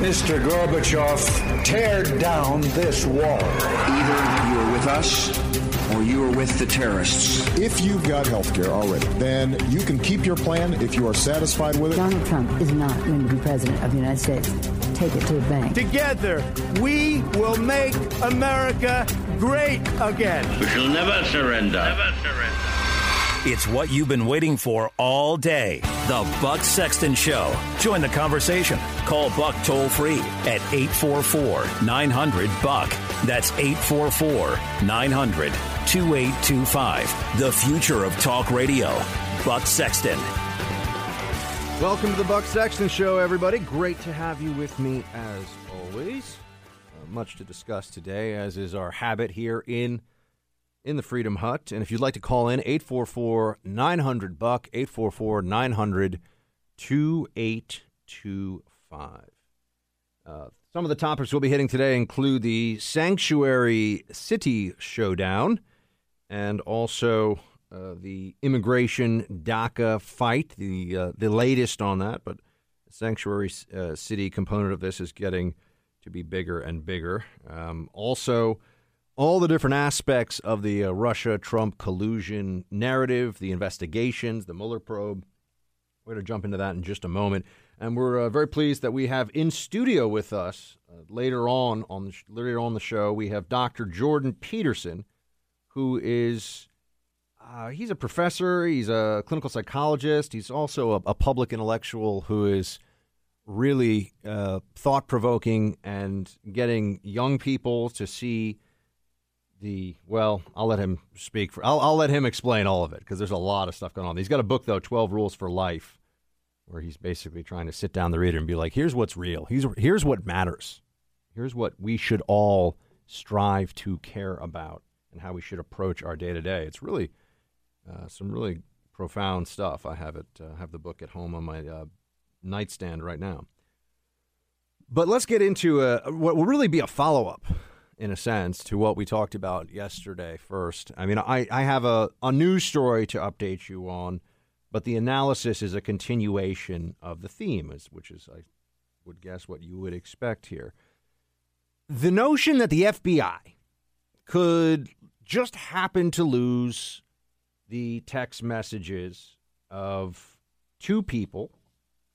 Mr. Gorbachev, tear down this wall. Either you are with us or you are with the terrorists. If you've got health care already, then you can keep your plan if you are satisfied with it. Donald Trump is not going to be president of the United States. Take it to the bank. Together, we will make America great again. We shall never surrender. Never surrender. It's what you've been waiting for all day. The Buck Sexton Show. Join the conversation. Call Buck toll free at 844 900 Buck. That's 844 900 2825. The future of talk radio. Buck Sexton. Welcome to the Buck Sexton Show, everybody. Great to have you with me as always. Uh, much to discuss today, as is our habit here in in the Freedom Hut. And if you'd like to call in, 844 900 Buck, 844 900 2825. Uh, some of the topics we'll be hitting today include the Sanctuary City Showdown and also uh, the immigration DACA fight, the, uh, the latest on that. But the Sanctuary uh, City component of this is getting to be bigger and bigger. Um, also, all the different aspects of the uh, Russia Trump collusion narrative, the investigations, the Mueller probe. We're going to jump into that in just a moment. And we're uh, very pleased that we have in studio with us uh, later on on the sh- later on the show we have Dr. Jordan Peterson, who is uh, he's a professor, he's a clinical psychologist, he's also a, a public intellectual who is really uh, thought provoking and getting young people to see the well i'll let him speak for i'll, I'll let him explain all of it because there's a lot of stuff going on he's got a book though 12 rules for life where he's basically trying to sit down the reader and be like here's what's real. Here's, here's what matters. Here's what we should all strive to care about and how we should approach our day to day it's really uh, some really profound stuff. I have it uh, have the book at home on my uh, nightstand right now. But let's get into uh, what will really be a follow-up in a sense, to what we talked about yesterday first. I mean, I, I have a, a news story to update you on, but the analysis is a continuation of the theme, which is, I would guess, what you would expect here. The notion that the FBI could just happen to lose the text messages of two people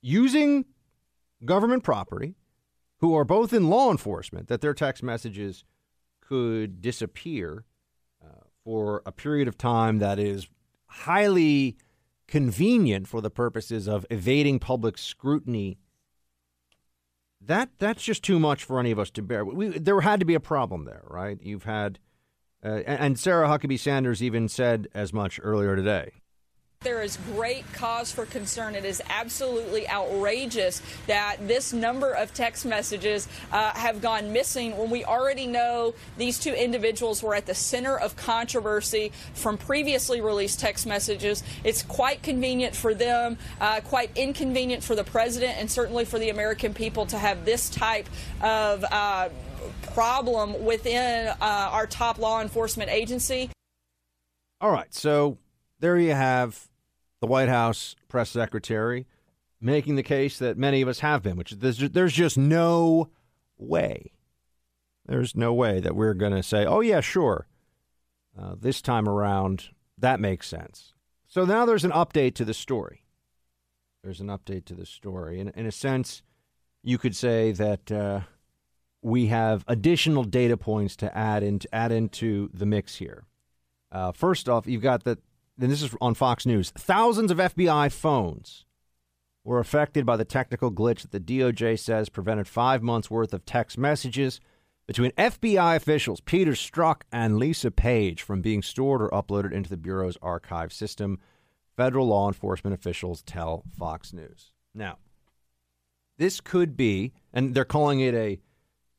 using government property who are both in law enforcement, that their text messages could disappear uh, for a period of time that is highly convenient for the purposes of evading public scrutiny. That that's just too much for any of us to bear. We, there had to be a problem there, right? You've had, uh, and Sarah Huckabee Sanders even said as much earlier today. There is great cause for concern. It is absolutely outrageous that this number of text messages uh, have gone missing when we already know these two individuals were at the center of controversy from previously released text messages. It's quite convenient for them, uh, quite inconvenient for the president, and certainly for the American people to have this type of uh, problem within uh, our top law enforcement agency. All right, so there you have the White House press secretary making the case that many of us have been, which there's, there's just no way. There's no way that we're going to say, oh, yeah, sure. Uh, this time around, that makes sense. So now there's an update to the story. There's an update to the story. In, in a sense, you could say that uh, we have additional data points to add, in, add into the mix here. Uh, first off, you've got that and this is on Fox News, thousands of FBI phones were affected by the technical glitch that the DOJ says prevented five months' worth of text messages between FBI officials Peter Strzok and Lisa Page from being stored or uploaded into the Bureau's archive system. Federal law enforcement officials tell Fox News. Now, this could be, and they're calling it a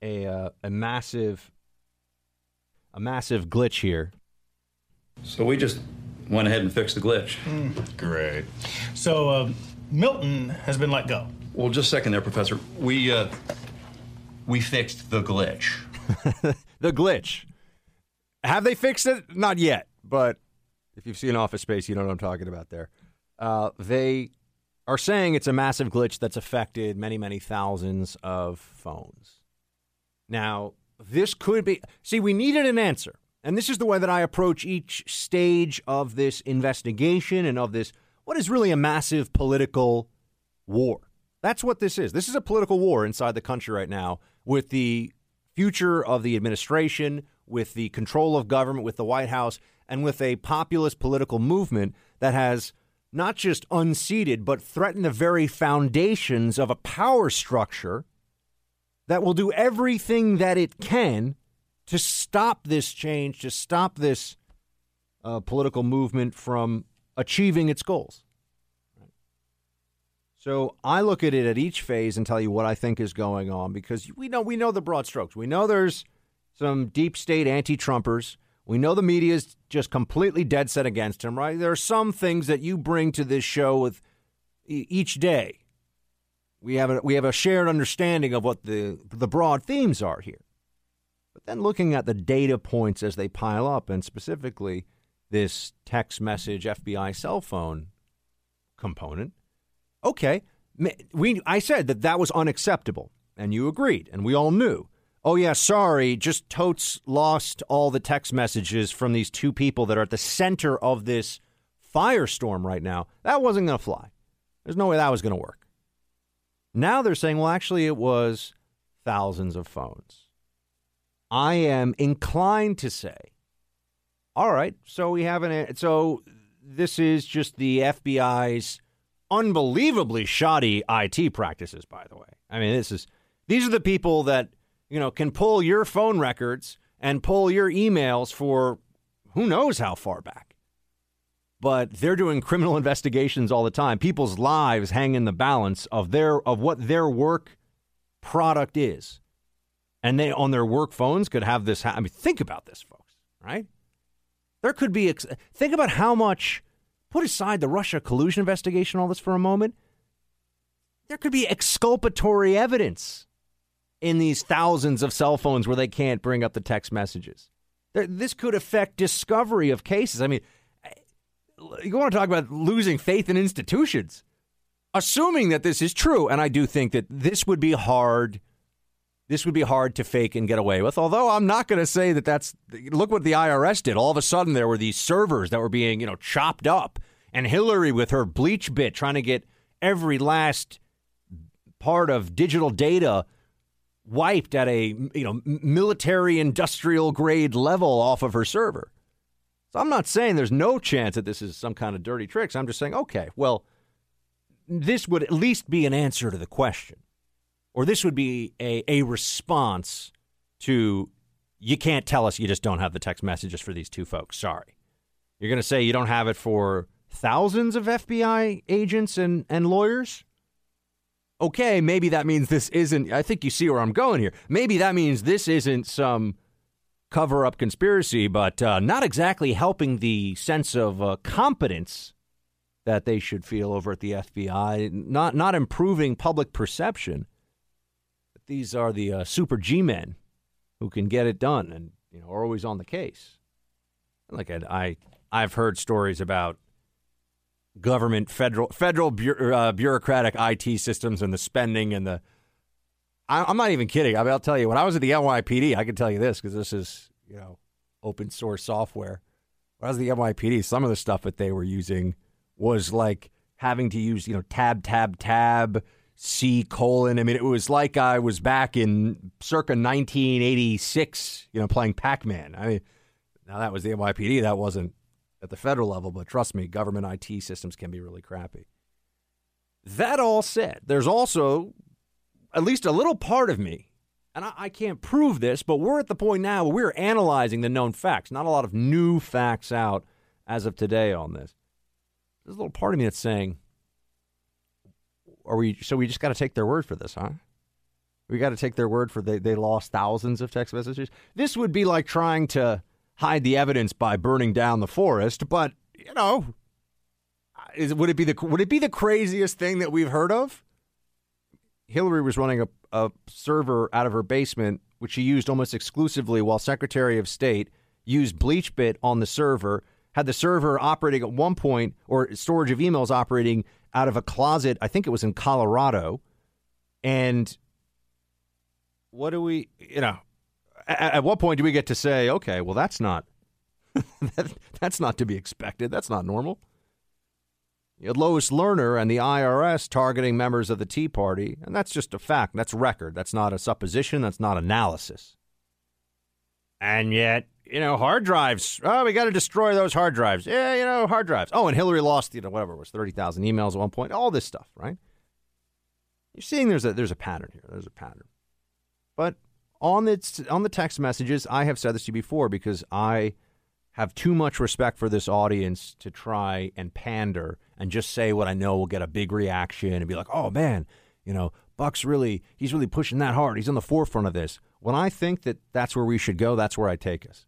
a, uh, a massive a massive glitch here. So we just went ahead and fixed the glitch. Mm, great. So uh, Milton has been let go. Well, just a second there, Professor. We uh, we fixed the glitch. the glitch. Have they fixed it? Not yet, but if you've seen Office Space, you know what I'm talking about there. Uh, they are saying it's a massive glitch that's affected many, many thousands of phones. Now, this could be. See, we needed an answer. And this is the way that I approach each stage of this investigation and of this, what is really a massive political war. That's what this is. This is a political war inside the country right now with the future of the administration, with the control of government, with the White House, and with a populist political movement that has not just unseated, but threatened the very foundations of a power structure that will do everything that it can to stop this change, to stop this uh, political movement from achieving its goals. So I look at it at each phase and tell you what I think is going on because we know we know the broad strokes. We know there's some deep state anti-Trumpers. We know the media is just completely dead set against him. Right? There are some things that you bring to this show with each day. We have a, we have a shared understanding of what the the broad themes are here. Then looking at the data points as they pile up, and specifically this text message FBI cell phone component, okay, we I said that that was unacceptable, and you agreed, and we all knew. Oh yeah, sorry, just totes lost all the text messages from these two people that are at the center of this firestorm right now. That wasn't going to fly. There's no way that was going to work. Now they're saying, well, actually, it was thousands of phones. I am inclined to say, all right, so we have an so this is just the FBI's unbelievably shoddy IT practices. By the way, I mean this is these are the people that you know can pull your phone records and pull your emails for who knows how far back. But they're doing criminal investigations all the time. People's lives hang in the balance of their of what their work product is and they on their work phones could have this. Ha- I mean, think about this, folks. Right? There could be. Ex- think about how much. Put aside the Russia collusion investigation, all this for a moment. There could be exculpatory evidence in these thousands of cell phones where they can't bring up the text messages. There, this could affect discovery of cases. I mean, you want to talk about losing faith in institutions. Assuming that this is true, and I do think that this would be hard this would be hard to fake and get away with. Although I'm not going to say that that's look what the IRS did. All of a sudden there were these servers that were being, you know, chopped up and Hillary with her BleachBit trying to get every last part of digital data wiped at a, you know, military industrial grade level off of her server. So I'm not saying there's no chance that this is some kind of dirty tricks. I'm just saying, okay, well, this would at least be an answer to the question or this would be a, a response to you can't tell us you just don't have the text messages for these two folks. Sorry. You're going to say you don't have it for thousands of FBI agents and, and lawyers? Okay, maybe that means this isn't. I think you see where I'm going here. Maybe that means this isn't some cover up conspiracy, but uh, not exactly helping the sense of uh, competence that they should feel over at the FBI, not, not improving public perception these are the uh, super G men who can get it done and you know are always on the case. Like I, I I've heard stories about government federal federal bu- uh, bureaucratic IT systems and the spending and the. I, am not even kidding. I mean, I'll tell you when I was at the NYPD, I can tell you this because this is you know open source software. When I was at the NYPD, some of the stuff that they were using was like having to use you know tab tab tab C colon. I mean, it was like I was back in circa 1986, you know, playing Pac Man. I mean, now that was the NYPD. That wasn't at the federal level, but trust me, government IT systems can be really crappy. That all said, there's also at least a little part of me, and I, I can't prove this, but we're at the point now where we're analyzing the known facts. Not a lot of new facts out as of today on this. There's a little part of me that's saying, are we? So we just got to take their word for this, huh? We got to take their word for they they lost thousands of text messages. This would be like trying to hide the evidence by burning down the forest, but you know, uh, is would it be the would it be the craziest thing that we've heard of? Hillary was running a, a server out of her basement, which she used almost exclusively while Secretary of State used BleachBit on the server, had the server operating at one point or storage of emails operating out of a closet. I think it was in Colorado. And what do we, you know, at, at what point do we get to say, okay, well, that's not, that, that's not to be expected. That's not normal. You had Lois Lerner and the IRS targeting members of the Tea Party, and that's just a fact. That's record. That's not a supposition. That's not analysis. And yet, you know, hard drives. Oh, we got to destroy those hard drives. Yeah, you know, hard drives. Oh, and Hillary lost, you know, whatever it was, 30,000 emails at one point. All this stuff, right? You're seeing there's a there's a pattern here. There's a pattern. But on the on the text messages, I have said this to you before because I have too much respect for this audience to try and pander and just say what I know will get a big reaction and be like, "Oh man, you know, Buck's really he's really pushing that hard. He's on the forefront of this." When I think that that's where we should go, that's where I take us.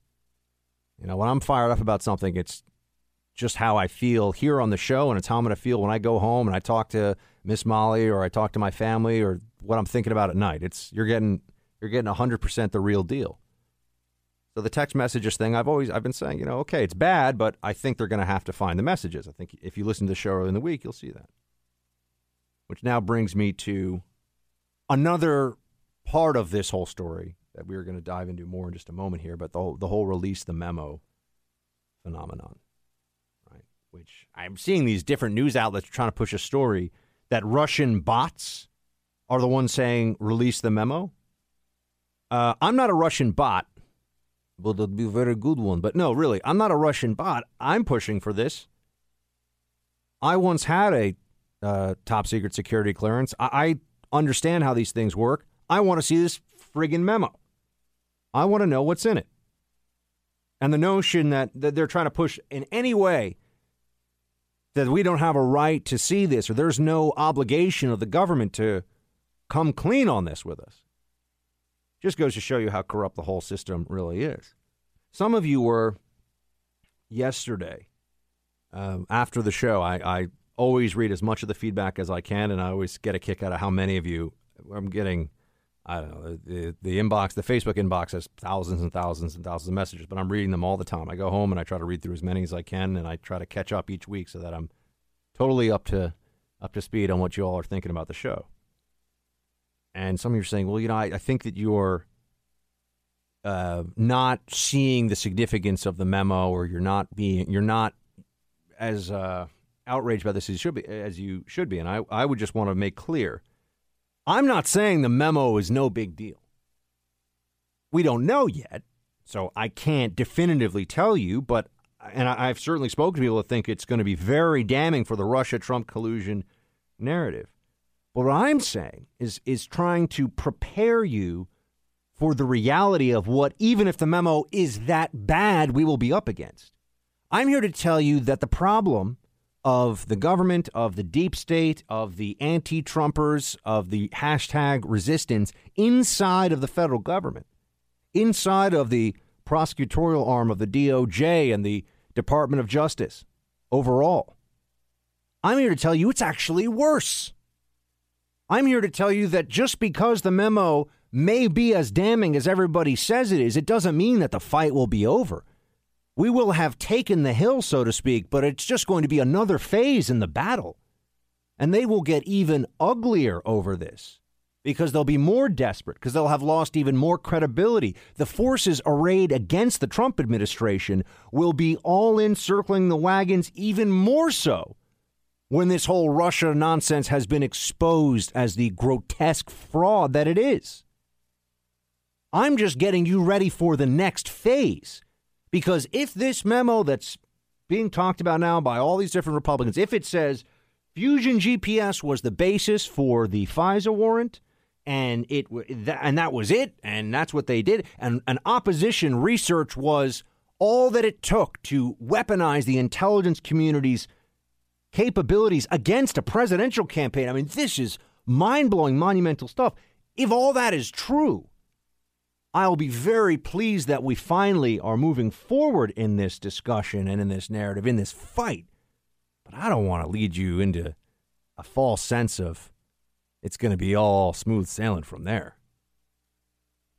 You know, when I'm fired up about something, it's just how I feel here on the show, and it's how I'm going to feel when I go home and I talk to Miss Molly or I talk to my family or what I'm thinking about at night. It's you're getting you're getting 100% the real deal. So the text messages thing, I've always I've been saying, you know, okay, it's bad, but I think they're going to have to find the messages. I think if you listen to the show in the week, you'll see that. Which now brings me to another part of this whole story that we are going to dive into more in just a moment here, but the whole, the whole release the memo phenomenon, right? Which I'm seeing these different news outlets trying to push a story that Russian bots are the ones saying release the memo. Uh, I'm not a Russian bot. Well, it'd be a very good one. But no, really, I'm not a Russian bot. I'm pushing for this. I once had a uh, top secret security clearance. I, I understand how these things work. I want to see this friggin' memo. I want to know what's in it. And the notion that, that they're trying to push in any way that we don't have a right to see this or there's no obligation of the government to come clean on this with us just goes to show you how corrupt the whole system really is. Some of you were yesterday um, after the show. I, I always read as much of the feedback as I can, and I always get a kick out of how many of you I'm getting. I don't know the the inbox, the Facebook inbox has thousands and thousands and thousands of messages, but I'm reading them all the time. I go home and I try to read through as many as I can, and I try to catch up each week so that I'm totally up to up to speed on what you all are thinking about the show. And some of you are saying, well, you know, I, I think that you're uh, not seeing the significance of the memo, or you're not being, you're not as uh, outraged by this as you should be, as you should be. And I, I would just want to make clear, I'm not saying the memo is no big deal. We don't know yet, so I can't definitively tell you. But and I've certainly spoken to people that think it's going to be very damning for the Russia-Trump collusion narrative. But what I'm saying is is trying to prepare you for the reality of what, even if the memo is that bad, we will be up against. I'm here to tell you that the problem of the government, of the deep state, of the anti Trumpers, of the hashtag resistance inside of the federal government, inside of the prosecutorial arm of the DOJ and the Department of Justice overall. I'm here to tell you it's actually worse. I'm here to tell you that just because the memo may be as damning as everybody says it is, it doesn't mean that the fight will be over. We will have taken the hill, so to speak, but it's just going to be another phase in the battle. And they will get even uglier over this because they'll be more desperate, because they'll have lost even more credibility. The forces arrayed against the Trump administration will be all in circling the wagons even more so when this whole Russia nonsense has been exposed as the grotesque fraud that it is. I'm just getting you ready for the next phase. Because if this memo that's being talked about now by all these different Republicans, if it says Fusion GPS was the basis for the FISA warrant, and it and that was it, and that's what they did, and an opposition research was all that it took to weaponize the intelligence community's capabilities against a presidential campaign. I mean, this is mind blowing, monumental stuff. If all that is true, I'll be very pleased that we finally are moving forward in this discussion and in this narrative, in this fight. But I don't want to lead you into a false sense of it's going to be all smooth sailing from there.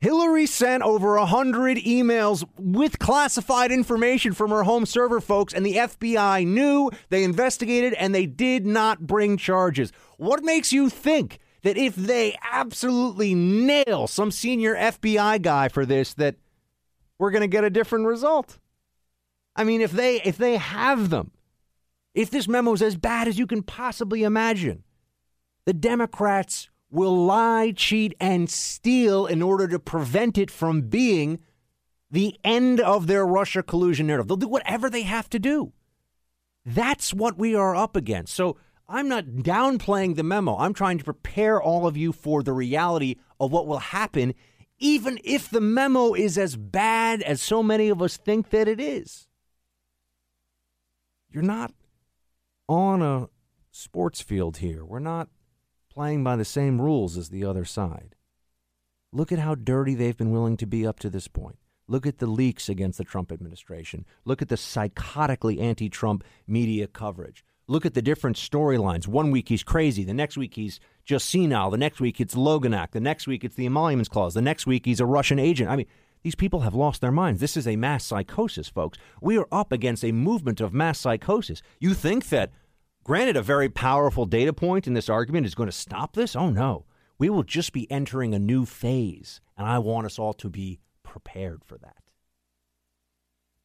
Hillary sent over 100 emails with classified information from her home server, folks, and the FBI knew, they investigated, and they did not bring charges. What makes you think that if they absolutely nail some senior FBI guy for this, that we're going to get a different result? I mean, if they if they have them, if this memo is as bad as you can possibly imagine, the Democrats will lie, cheat, and steal in order to prevent it from being the end of their Russia collusion narrative. They'll do whatever they have to do. That's what we are up against. So I'm not downplaying the memo. I'm trying to prepare all of you for the reality of what will happen, even if the memo is as bad as so many of us think that it is. You're not on a sports field here. We're not playing by the same rules as the other side. Look at how dirty they've been willing to be up to this point. Look at the leaks against the Trump administration. Look at the psychotically anti Trump media coverage. Look at the different storylines. One week he's crazy. The next week he's just senile. The next week it's Logan Act. The next week it's the Emoluments Clause. The next week he's a Russian agent. I mean, these people have lost their minds. This is a mass psychosis, folks. We are up against a movement of mass psychosis. You think that Granted, a very powerful data point in this argument is going to stop this. Oh, no. We will just be entering a new phase, and I want us all to be prepared for that.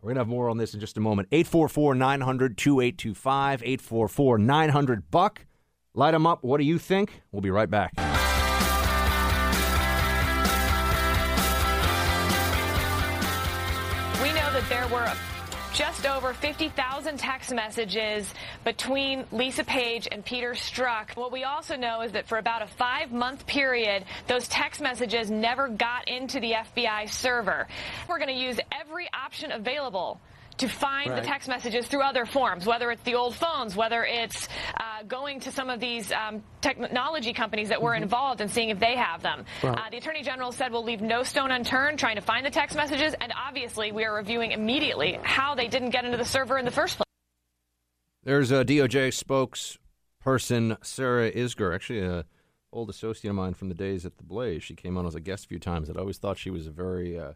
We're going to have more on this in just a moment. 844 900 2825, 844 900 Buck. Light them up. What do you think? We'll be right back. Just over 50,000 text messages between Lisa Page and Peter Strzok. What we also know is that for about a five month period, those text messages never got into the FBI server. We're going to use every option available to find right. the text messages through other forms, whether it's the old phones, whether it's uh, going to some of these um, technology companies that were mm-hmm. involved and seeing if they have them. Right. Uh, the Attorney General said we'll leave no stone unturned trying to find the text messages, and obviously we are reviewing immediately how they didn't get into the server in the first place. There's a DOJ spokesperson, Sarah Isgur, actually a old associate of mine from the days at the Blaze. She came on as a guest a few times. I always thought she was a very uh,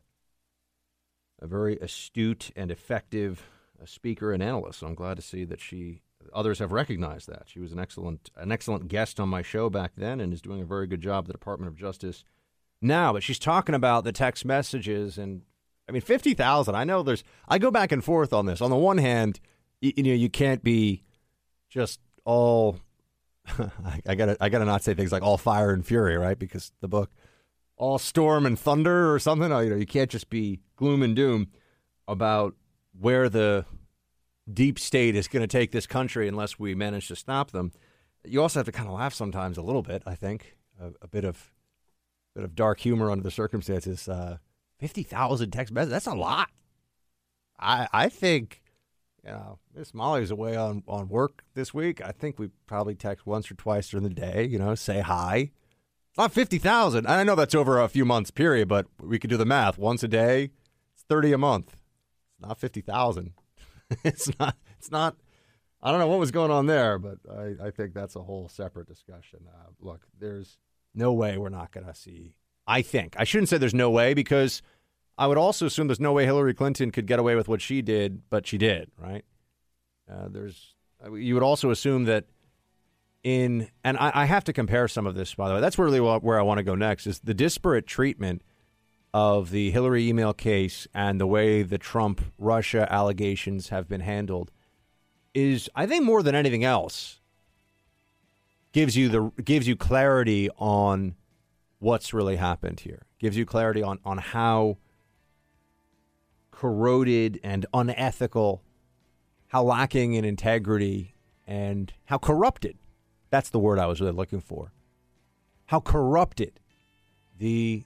a very astute and effective uh, speaker and analyst. So I'm glad to see that she others have recognized that. She was an excellent an excellent guest on my show back then and is doing a very good job at the Department of Justice now. But she's talking about the text messages and I mean fifty thousand. I know there's I go back and forth on this. On the one hand, you, you know you can't be just all I gotta I gotta not say things like all fire and fury, right? Because the book all storm and thunder or something. You know, you can't just be gloom and doom about where the deep state is going to take this country unless we manage to stop them. You also have to kind of laugh sometimes a little bit. I think a, a bit of bit of dark humor under the circumstances. Uh, Fifty thousand text messages. That's a lot. I I think you know Miss Molly's away on on work this week. I think we probably text once or twice during the day. You know, say hi not 50,000. I know that's over a few months period, but we could do the math. Once a day, it's 30 a month. It's not 50,000. it's not, it's not, I don't know what was going on there, but I, I think that's a whole separate discussion. Uh, look, there's no way we're not going to see, I think. I shouldn't say there's no way because I would also assume there's no way Hillary Clinton could get away with what she did, but she did, right? Uh, there's, you would also assume that in, and I, I, have to compare some of this, by the way. That's really where I want to go next is the disparate treatment of the Hillary email case and the way the Trump Russia allegations have been handled is, I think, more than anything else, gives you the gives you clarity on what's really happened here. Gives you clarity on on how corroded and unethical, how lacking in integrity, and how corrupted that's the word I was really looking for. How corrupted the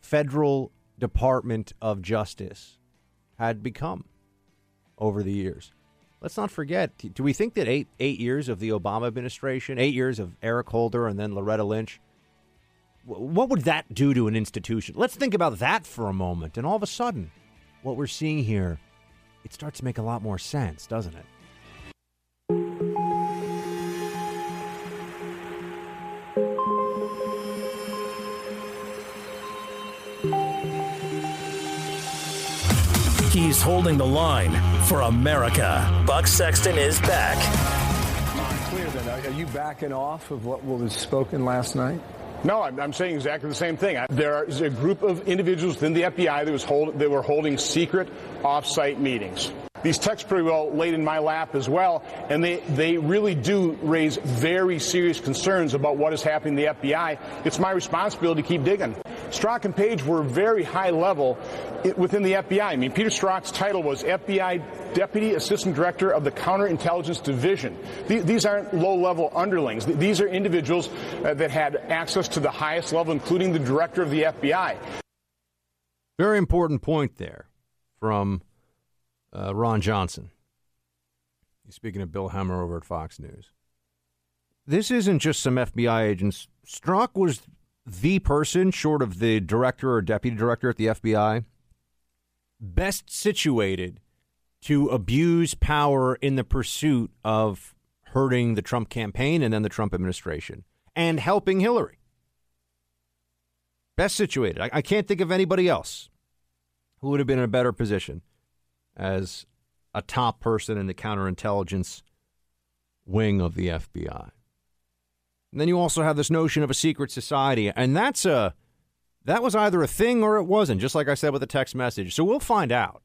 federal Department of Justice had become over the years. Let's not forget. Do we think that eight eight years of the Obama administration, eight years of Eric Holder, and then Loretta Lynch, what would that do to an institution? Let's think about that for a moment. And all of a sudden, what we're seeing here, it starts to make a lot more sense, doesn't it? He's holding the line for America. Buck Sexton is back. Clear then. Are you backing off of what was spoken last night? No, I'm, I'm saying exactly the same thing. There is a group of individuals within the FBI that was hold, that were holding secret off-site meetings. These texts pretty well laid in my lap as well, and they, they really do raise very serious concerns about what is happening in the FBI. It's my responsibility to keep digging. Strzok and Page were very high level within the FBI. I mean, Peter Strzok's title was FBI Deputy Assistant Director of the Counterintelligence Division. These aren't low-level underlings. These are individuals uh, that had access to the highest level, including the Director of the FBI. Very important point there from uh, Ron Johnson. He's speaking of Bill Hemmer over at Fox News. This isn't just some FBI agents. Strzok was the person, short of the director or deputy director at the FBI, best situated to abuse power in the pursuit of hurting the Trump campaign and then the Trump administration and helping Hillary. Best situated. I, I can't think of anybody else who would have been in a better position as a top person in the counterintelligence wing of the FBI. And then you also have this notion of a secret society, and that's a that was either a thing or it wasn't, just like I said with the text message. So we'll find out.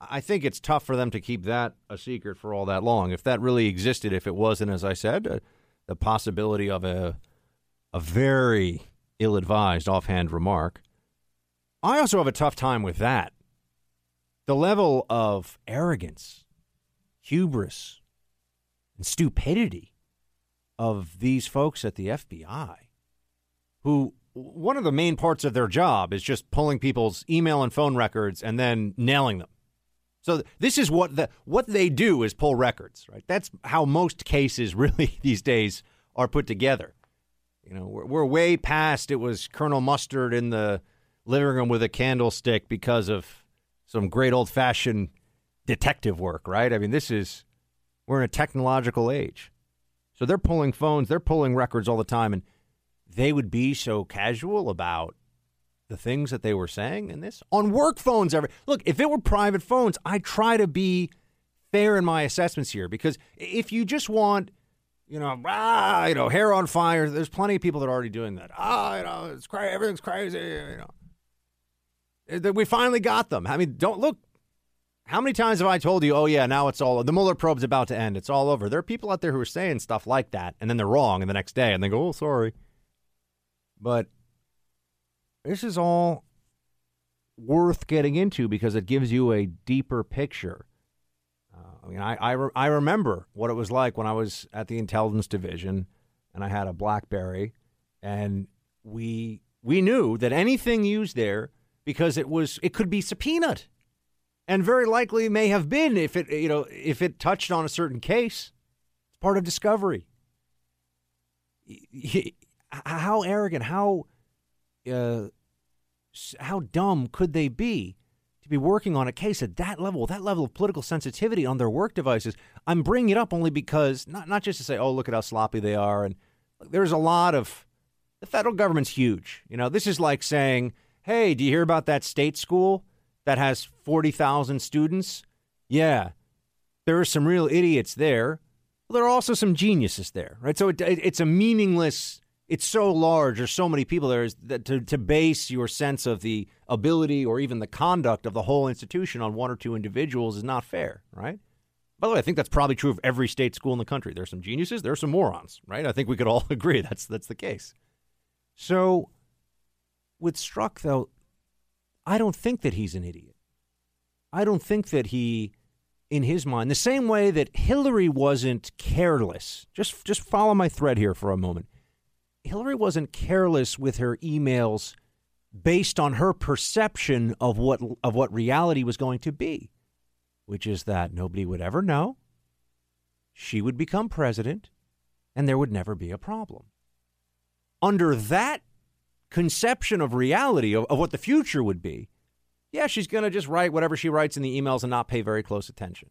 I think it's tough for them to keep that a secret for all that long. If that really existed, if it wasn't, as I said, uh, the possibility of a a very ill-advised offhand remark. I also have a tough time with that. The level of arrogance, hubris, and stupidity of these folks at the FBI who one of the main parts of their job is just pulling people's email and phone records and then nailing them. So this is what the what they do is pull records, right? That's how most cases really these days are put together. You know, we're, we're way past it was Colonel Mustard in the living room with a candlestick because of some great old fashioned detective work, right? I mean, this is we're in a technological age. So they're pulling phones, they're pulling records all the time, and they would be so casual about the things that they were saying in this on work phones. Every look, if it were private phones, I try to be fair in my assessments here because if you just want, you know, ah, you know, hair on fire, there's plenty of people that are already doing that. Ah, you know, it's crazy, everything's crazy, you know. We finally got them. I mean, don't look. How many times have I told you, oh, yeah, now it's all, the Mueller probe's about to end. It's all over. There are people out there who are saying stuff like that, and then they're wrong, and the next day, and they go, oh, sorry. But this is all worth getting into because it gives you a deeper picture. Uh, I mean, I, I, re- I remember what it was like when I was at the intelligence division and I had a BlackBerry, and we we knew that anything used there because it was it could be subpoenaed and very likely may have been if it you know if it touched on a certain case. It's part of discovery. How arrogant, how uh, how dumb could they be to be working on a case at that level, that level of political sensitivity on their work devices? I'm bringing it up only because not not just to say, oh, look at how sloppy they are, and there's a lot of the federal government's huge. You know, this is like saying, hey, do you hear about that state school? That has 40,000 students, yeah, there are some real idiots there. Well, there are also some geniuses there, right? So it, it, it's a meaningless, it's so large, there's so many people there, is that to, to base your sense of the ability or even the conduct of the whole institution on one or two individuals is not fair, right? By the way, I think that's probably true of every state school in the country. There are some geniuses, there are some morons, right? I think we could all agree that's that's the case. So with Strzok though, I don't think that he's an idiot. I don't think that he, in his mind, the same way that Hillary wasn't careless. Just just follow my thread here for a moment. Hillary wasn't careless with her emails based on her perception of what of what reality was going to be, which is that nobody would ever know. She would become president and there would never be a problem. Under that conception of reality of, of what the future would be, yeah, she's going to just write whatever she writes in the emails and not pay very close attention.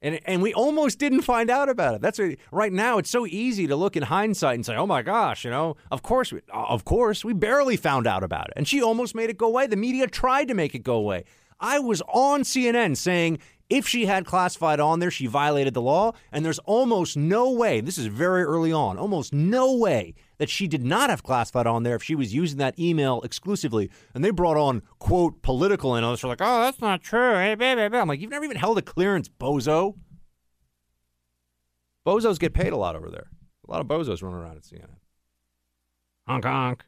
And, and we almost didn't find out about it. That's right now. It's so easy to look in hindsight and say, "Oh my gosh, you know, of course, we, of course, we barely found out about it." And she almost made it go away. The media tried to make it go away. I was on CNN saying if she had classified on there, she violated the law. And there's almost no way, this is very early on, almost no way that she did not have classified on there if she was using that email exclusively. And they brought on, quote, political analysts who are like, oh, that's not true. Hey, baby, baby. I'm like, you've never even held a clearance, bozo. Bozos get paid a lot over there. A lot of bozos running around at CNN. Honk, honk.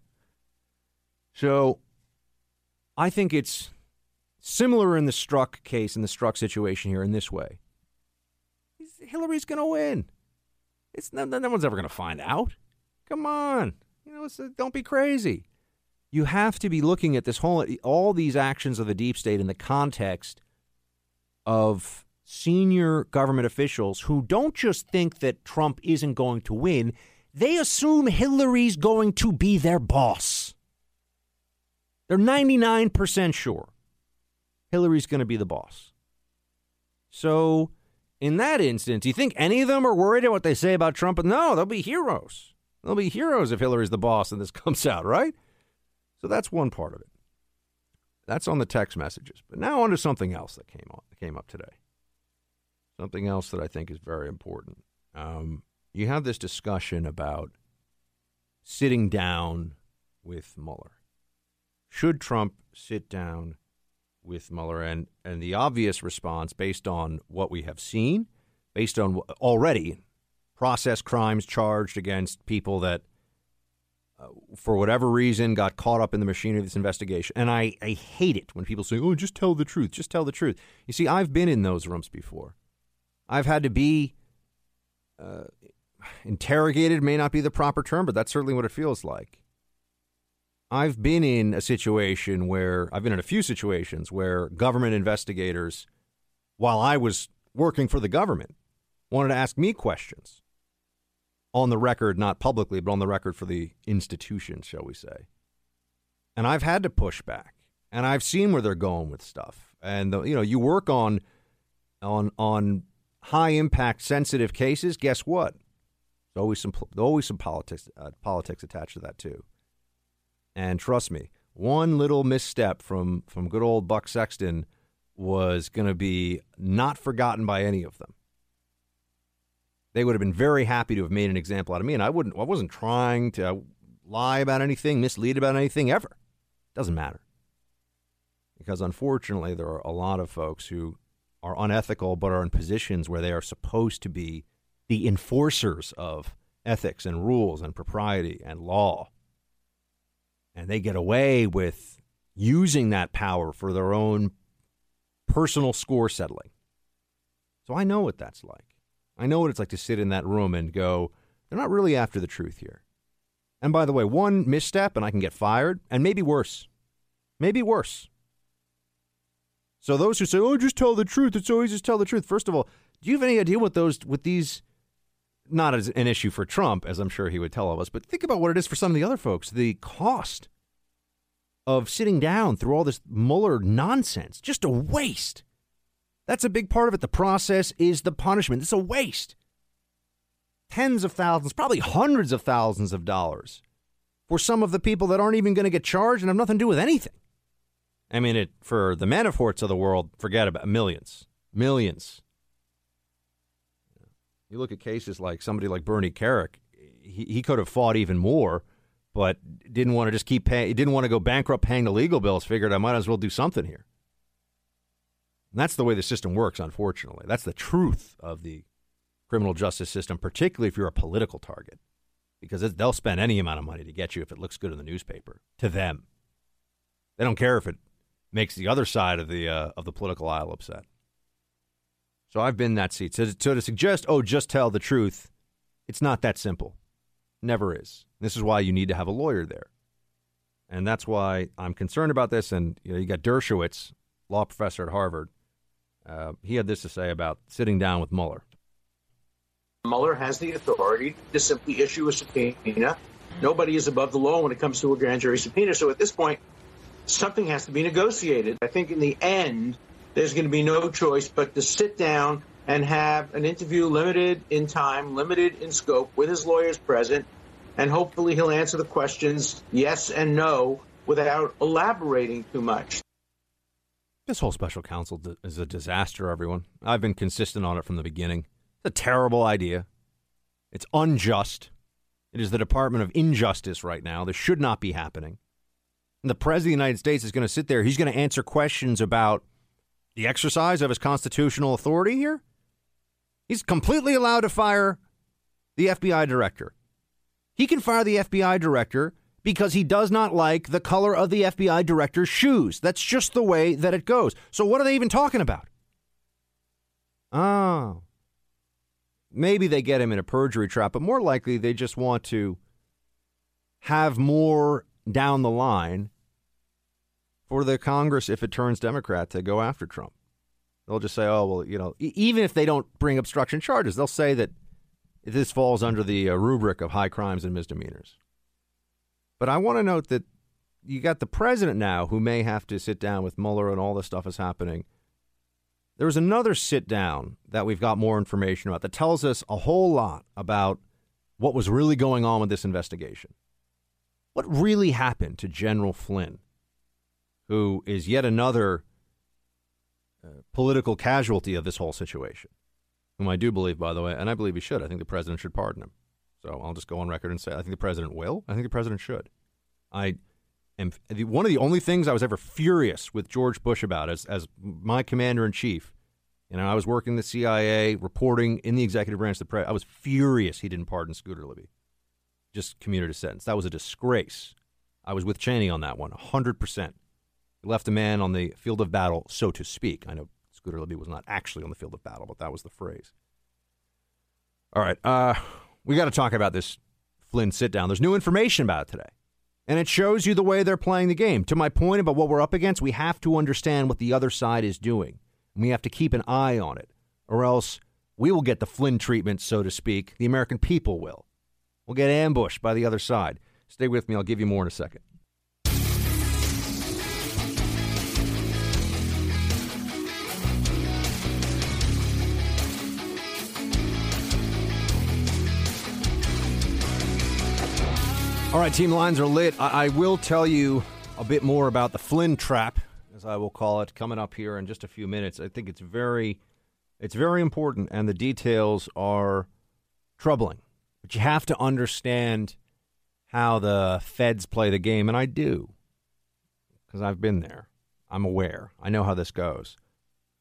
So I think it's similar in the Strzok case, in the Strzok situation here, in this way. Hillary's going to win. It's no, no one's ever going to find out. Come on, you know, a, uh, don't be crazy. You have to be looking at this whole all these actions of the deep state in the context of senior government officials who don't just think that Trump isn't going to win; they assume Hillary's going to be their boss. They're ninety nine percent sure. Hillary's going to be the boss. So, in that instance, do you think any of them are worried about what they say about Trump? No, they'll be heroes. They'll be heroes if Hillary's the boss and this comes out, right? So that's one part of it. That's on the text messages. But now onto something else that came on came up today. Something else that I think is very important. Um, you have this discussion about sitting down with Mueller. Should Trump sit down with Mueller, and and the obvious response, based on what we have seen, based on already process crimes charged against people that, uh, for whatever reason, got caught up in the machinery of this investigation. And I, I hate it when people say, "Oh, just tell the truth, just tell the truth." You see, I've been in those rooms before. I've had to be uh, interrogated. May not be the proper term, but that's certainly what it feels like. I've been in a situation where I've been in a few situations where government investigators, while I was working for the government, wanted to ask me questions on the record, not publicly, but on the record for the institution, shall we say. And I've had to push back, and I've seen where they're going with stuff. And the, you know, you work on on on high impact, sensitive cases. Guess what? There's always some always some politics uh, politics attached to that too. And trust me, one little misstep from, from good old Buck Sexton was going to be not forgotten by any of them. They would have been very happy to have made an example out of me, and I wouldn't. I wasn't trying to uh, lie about anything, mislead about anything ever. Doesn't matter, because unfortunately, there are a lot of folks who are unethical, but are in positions where they are supposed to be the enforcers of ethics and rules and propriety and law and they get away with using that power for their own personal score settling. So I know what that's like. I know what it's like to sit in that room and go, they're not really after the truth here. And by the way, one misstep and I can get fired, and maybe worse. Maybe worse. So those who say, "Oh, just tell the truth," it's always just tell the truth. First of all, do you have any idea what those with these? Not as an issue for Trump, as I'm sure he would tell all of us, but think about what it is for some of the other folks. The cost of sitting down through all this Mueller nonsense. Just a waste. That's a big part of it. The process is the punishment. It's a waste. Tens of thousands, probably hundreds of thousands of dollars for some of the people that aren't even going to get charged and have nothing to do with anything. I mean, it for the Manaforts of the world, forget about millions, millions. You look at cases like somebody like Bernie Kerik, he, he could have fought even more but didn't want to just keep paying. Didn't want to go bankrupt paying the legal bills. Figured I might as well do something here. And that's the way the system works. Unfortunately, that's the truth of the criminal justice system, particularly if you're a political target, because they'll spend any amount of money to get you if it looks good in the newspaper. To them, they don't care if it makes the other side of the uh, of the political aisle upset. So I've been in that seat. So, so to suggest, oh, just tell the truth, it's not that simple. Never is. This is why you need to have a lawyer there. And that's why I'm concerned about this. And you know, you got Dershowitz, law professor at Harvard. Uh, he had this to say about sitting down with Mueller. Mueller has the authority to simply issue a subpoena. Nobody is above the law when it comes to a grand jury subpoena. So at this point, something has to be negotiated. I think in the end, there's going to be no choice but to sit down and have an interview limited in time, limited in scope, with his lawyers present, and hopefully he'll answer the questions yes and no without elaborating too much. This whole special counsel is a disaster, everyone. I've been consistent on it from the beginning. It's a terrible idea. It's unjust. It is the Department of Injustice right now. This should not be happening. And the President of the United States is going to sit there. He's going to answer questions about the exercise of his constitutional authority here. He's completely allowed to fire the FBI director. He can fire the FBI director because he does not like the color of the FBI director's shoes. That's just the way that it goes. So, what are they even talking about? Oh. Maybe they get him in a perjury trap, but more likely they just want to have more down the line for the Congress, if it turns Democrat, to go after Trump. They'll just say, oh, well, you know, even if they don't bring obstruction charges, they'll say that this falls under the uh, rubric of high crimes and misdemeanors. But I want to note that you got the president now who may have to sit down with Mueller and all this stuff is happening. There was another sit down that we've got more information about that tells us a whole lot about what was really going on with this investigation. What really happened to General Flynn, who is yet another uh, political casualty of this whole situation, whom I do believe, by the way, and I believe he should. I think the president should pardon him. So I'll just go on record and say I think the president will. I think the president should. I am one of the only things I was ever furious with George Bush about as as my commander in chief. You know, I was working the CIA, reporting in the executive branch of the press. I was furious he didn't pardon Scooter Libby. Just commuted a sentence. That was a disgrace. I was with Cheney on that one, 100%. He left a man on the field of battle, so to speak. I know Scooter Libby was not actually on the field of battle, but that was the phrase. All right. Uh, we got to talk about this Flynn sit down. There's new information about it today. And it shows you the way they're playing the game. To my point about what we're up against, we have to understand what the other side is doing. And we have to keep an eye on it, or else we will get the Flynn treatment, so to speak. The American people will. We'll get ambushed by the other side. Stay with me. I'll give you more in a second. All right, team lines are lit. I, I will tell you a bit more about the Flynn trap, as I will call it, coming up here in just a few minutes. I think it's very, it's very important, and the details are troubling. But you have to understand how the feds play the game, and I do, because I've been there. I'm aware. I know how this goes.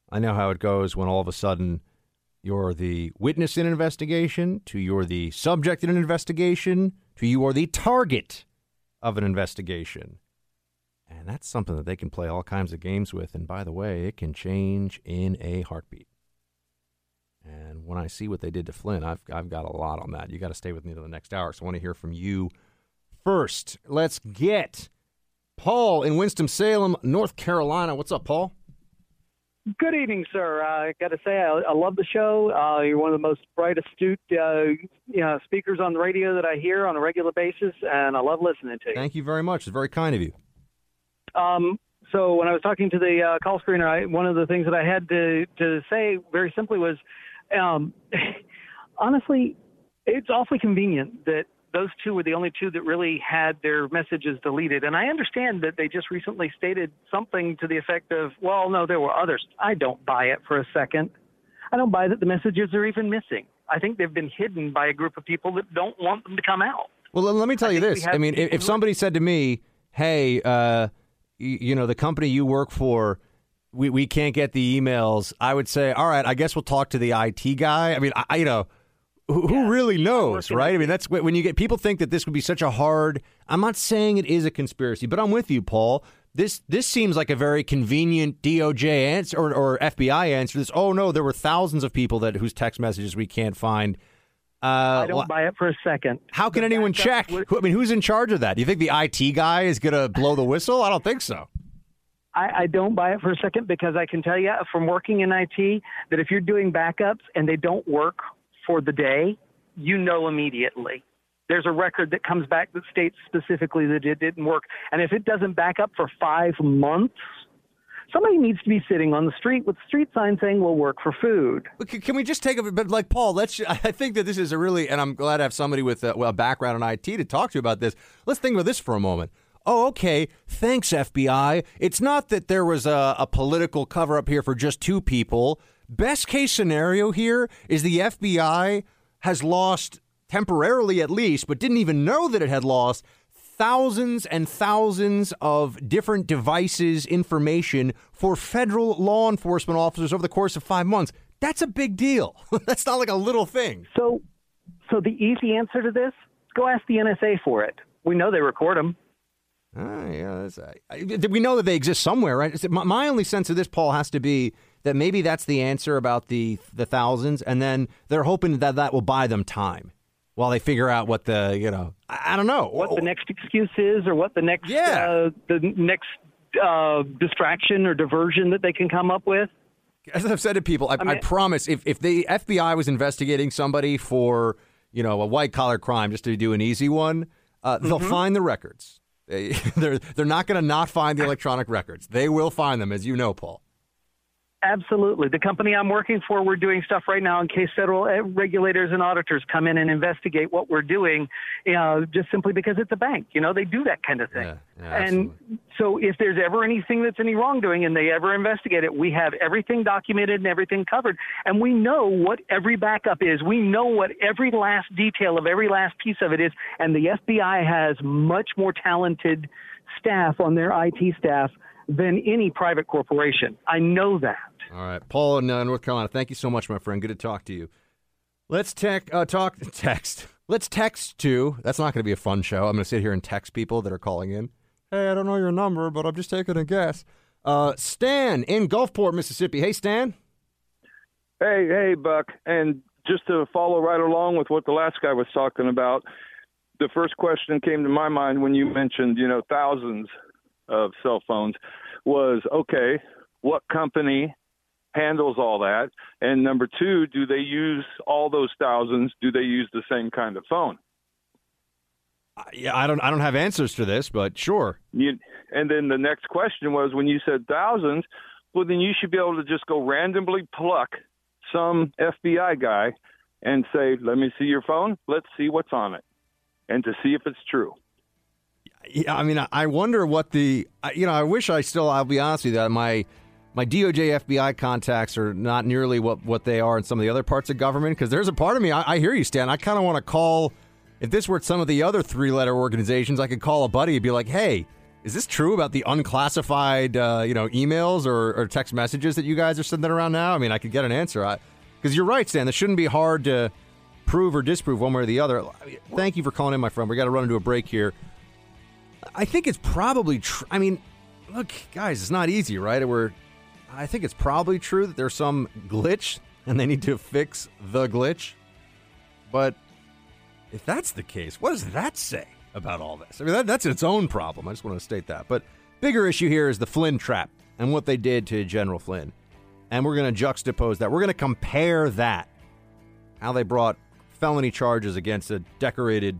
I know how it goes when all of a sudden you're the witness in an investigation, to you're the subject in an investigation, to you are the target of an investigation. And that's something that they can play all kinds of games with. And by the way, it can change in a heartbeat. And when I see what they did to Flynn, I've, I've got a lot on that. You got to stay with me to the next hour. So I want to hear from you first. Let's get Paul in Winston-Salem, North Carolina. What's up, Paul? Good evening, sir. I got to say, I, I love the show. Uh, you're one of the most bright, astute uh, you know, speakers on the radio that I hear on a regular basis, and I love listening to you. Thank you very much. It's very kind of you. Um, so when I was talking to the uh, call screener, I, one of the things that I had to to say very simply was, um, honestly, it's awfully convenient that those two were the only two that really had their messages deleted. And I understand that they just recently stated something to the effect of, well, no, there were others. I don't buy it for a second. I don't buy that the messages are even missing. I think they've been hidden by a group of people that don't want them to come out. Well, let me tell I you this. I mean, if, somebody said to me, "Hey, uh, you, you know, the company you work for, we, we can't get the emails," I would say, "All right, I guess we'll talk to the IT guy." I mean, I- you know, who, who really knows, right? I mean, that's when you get people think that this would be such a hard. I'm not saying it is a conspiracy, but I'm with you, Paul. This this seems like a very convenient DOJ answer or, or FBI answer. This, oh no, there were thousands of people that whose text messages we can't find. Uh, I don't well, buy it for a second. how can anyone check? Who- I mean, who's in charge of that? Do you think the IT guy is going to blow the whistle? I don't think so. I, I don't buy it for a second because I can tell you from working in IT that if you're doing backups and they don't work for the day, you know immediately. There's a record that comes back that states specifically that it didn't work. And if it doesn't back up for five months, somebody needs to be sitting on the street with street sign saying we'll work for food. Can we just take a bit like Paul? Let's. I think that this is a really, and I'm glad to have somebody with a, a background in IT to talk to you about this. Let's think about this for a moment. oh, okay, thanks, FBI. It's not that there was a, a political cover up here for just two people. Best case scenario here is the FBI has lost, temporarily at least, but didn't even know that it had lost thousands and thousands of different devices, information for federal law enforcement officers over the course of five months. That's a big deal. That's not like a little thing. So, so the easy answer to this: go ask the NSA for it. We know they record them. Ah, yeah, that's, I, we know that they exist somewhere, right? My, my only sense of this, Paul, has to be that maybe that's the answer about the the thousands, and then they're hoping that that will buy them time while they figure out what the you know I, I don't know what the next excuse is or what the next yeah. uh, the next uh, distraction or diversion that they can come up with. As I've said to people, I, I, mean, I promise if if the FBI was investigating somebody for you know a white collar crime, just to do an easy one, uh, they'll Mm-hmm. find the records. They, they're they're not going to not find the electronic records. They will find them, as you know, Paul. Absolutely. The company I'm working for, we're doing stuff right now in case federal uh, regulators and auditors come in and investigate what we're doing, uh, just simply because it's a bank. You know, they do that kind of thing. and so if there's ever anything that's any wrongdoing and they ever investigate it, we have everything documented and everything covered. And we know what every backup is. We know what every last detail of every last piece of it is. And the FBI has much more talented staff on their IT staff than any private corporation. I know that. All right, Paul in uh, North Carolina. Thank you so much, my friend. Good to talk to you. Let's tech, uh, talk text. Let's text to. That's not going to be a fun show. I'm going to sit here and text people that are calling in. Hey, I don't know your number, but I'm just taking a guess. Uh, Stan in Gulfport, Mississippi. Hey, Stan. Hey, hey, Buck. And just to follow right along with what the last guy was talking about, the first question came to my mind when you mentioned, you know, thousands of cell phones was okay, what company handles all that? And number two, do they use all those thousands? Do they use the same kind of phone? Uh, yeah, I don't. I don't have answers to this, but sure. You, and then the next question was when you said thousands, well, then you should be able to just go randomly pluck some FBI guy and say, "Let me see your phone. Let's see what's on it," and to see if it's true. Yeah, I mean, I- I wonder what the. You know, I wish I still. I'll be honest with you. That my my DOJ FBI contacts are not nearly what what they are in some of the other parts of government. Because there's a part of me. I, I hear you, Stan. I kind of want to call. If this were some of the other three letter organizations, I could call a buddy and be like, "Hey, is this true about the unclassified, uh, you know, emails or, or text messages that you guys are sending around now?" I mean, I could get an answer. Because you're right, Stan. This shouldn't be hard to prove or disprove one way or the other. Thank you for calling in, my friend. We got to run into a break here. I think it's probably true. I mean, look, guys, it's not easy, right? We're, I think it's probably true that there's some glitch and they need to fix the glitch. But if that's the case, what does that say about all this? I mean, that, that's its own problem. I just want to state that. But bigger issue here is the Flynn trap and what they did to General Flynn. And we're going to juxtapose that. We're going to compare that, how they brought felony charges against a decorated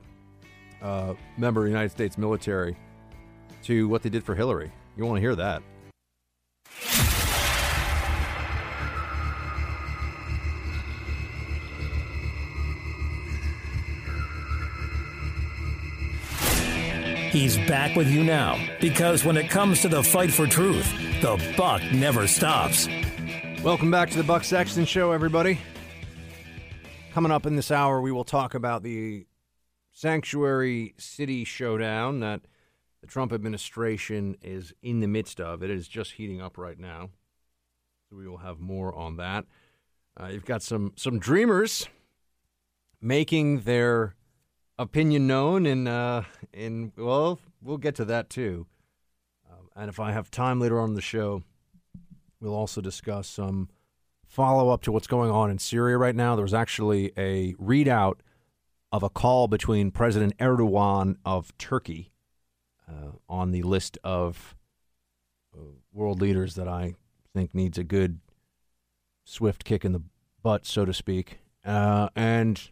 uh, member of the United States military to what they did for Hillary. You want to hear that? He's back with you now because when it comes to the fight for truth, the buck never stops. Welcome back to the Buck Sexton Show, everybody. Coming up in this hour, we will talk about the sanctuary city showdown that the Trump administration is in the midst of. It is just heating up right now, so we will have more on that. Uh, you've got some some dreamers making their opinion known, and uh, in well, we'll get to that too. Um, and if I have time later on in the show, we'll also discuss some follow up to what's going on in Syria right now. There was actually a readout of a call between President Erdogan of Turkey uh, on the list of uh, world leaders that I think needs a good swift kick in the butt, so to speak, uh, and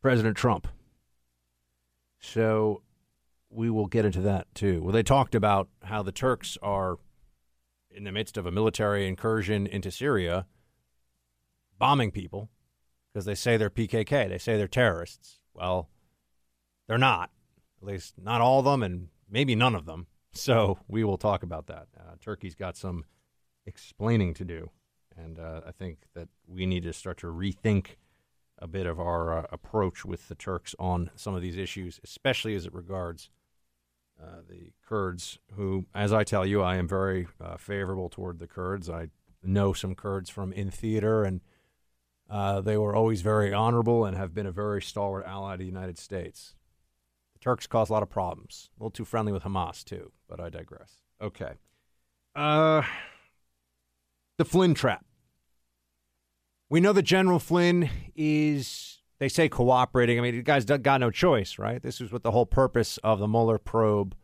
President Trump. So we will get into that too. Well, they talked about how the Turks are in the midst of a military incursion into Syria, bombing people because they say they're PKK. They say they're terrorists. Well, they're not. At least not all of them, and maybe none of them. So we will talk about that. Uh, Turkey's got some explaining to do, and uh, I think that we need to start to rethink a bit of our uh, approach with the Turks on some of these issues, especially as it regards uh, the Kurds, who, as I tell you, I am very uh, favorable toward the Kurds. I know some Kurds from in theater, and uh, they were always very honorable and have been a very stalwart ally to the United States. The Turks cause a lot of problems. A little too friendly with Hamas, too, but I digress. Okay. Uh, the Flynn trap. We know that General Flynn is, they say, cooperating. I mean, the guy's got no choice, right? This is what the whole purpose of the Mueller probe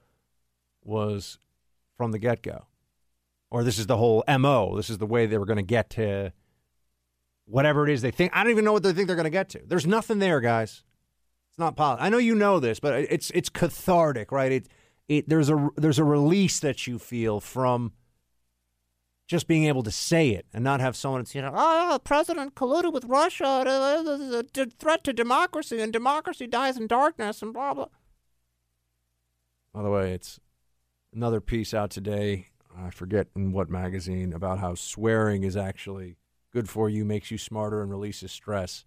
was from the get go. Or this is the whole MO. This is the way they were going to get to whatever it is they think. I don't even know what they think they're going to get to. There's nothing there, guys. It's not possible. I know you know this, but it's it's cathartic, right? It it there's a there's a release that you feel from just being able to say it and not have someone say, "Oh, the president colluded with Russia, uh, uh, uh, a threat to democracy, and democracy dies in darkness," and blah blah. By the way, it's another piece out today. I forget in what magazine about how swearing is actually good for you, makes you smarter, and releases stress.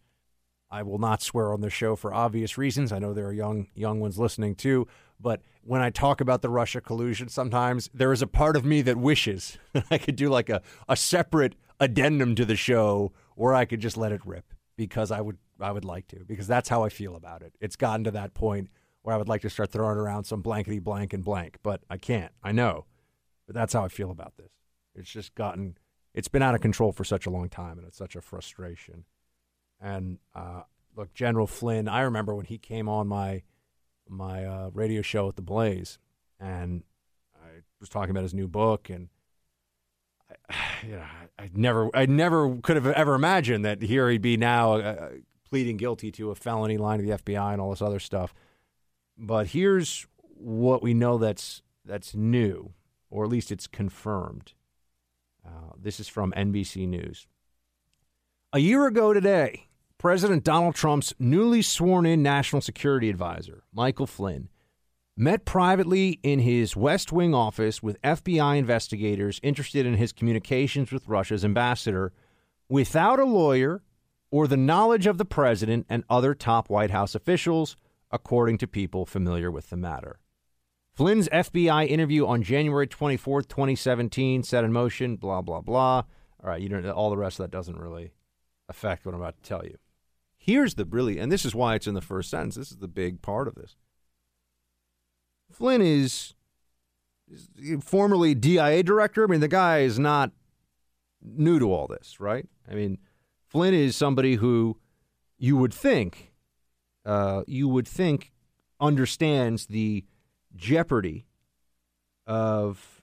I will not swear on the show for obvious reasons. I know there are young young ones listening too, but when I talk about the Russia collusion, sometimes there is a part of me that wishes that I could do like a, a separate addendum to the show where I could just let it rip because I would I would like to because that's how I feel about it. It's gotten to that point where I would like to start throwing around some blankety blank and blank, but I can't. I know. But that's how I feel about this. It's just gotten it's been out of control for such a long time, and it's such a frustration. And uh, look, General Flynn, I remember when he came on my my uh, radio show at the Blaze, and I was talking about his new book, and I, you know, I, never, I never could have ever imagined that here he'd be now uh, pleading guilty to a felony line of the FBI and all this other stuff. But here's what we know that's that's new, or at least it's confirmed. Uh, this is from NBC News. A year ago today, President Donald Trump's newly sworn in national security advisor, Michael Flynn, met privately in his West Wing office with FBI investigators interested in his communications with Russia's ambassador without a lawyer or the knowledge of the president and other top White House officials, according to people familiar with the matter. Flynn's FBI interview on January 24th, 2017, set in motion, blah, blah, blah. All right, you don't, all the rest of that doesn't really affect what I'm about to tell you. Here's the really, and this is why it's in the first sentence. This is the big part of this. Flynn is, is formerly DIA director. I mean, the guy is not new to all this, right? I mean, Flynn is somebody who you would think, uh, you would think understands the jeopardy of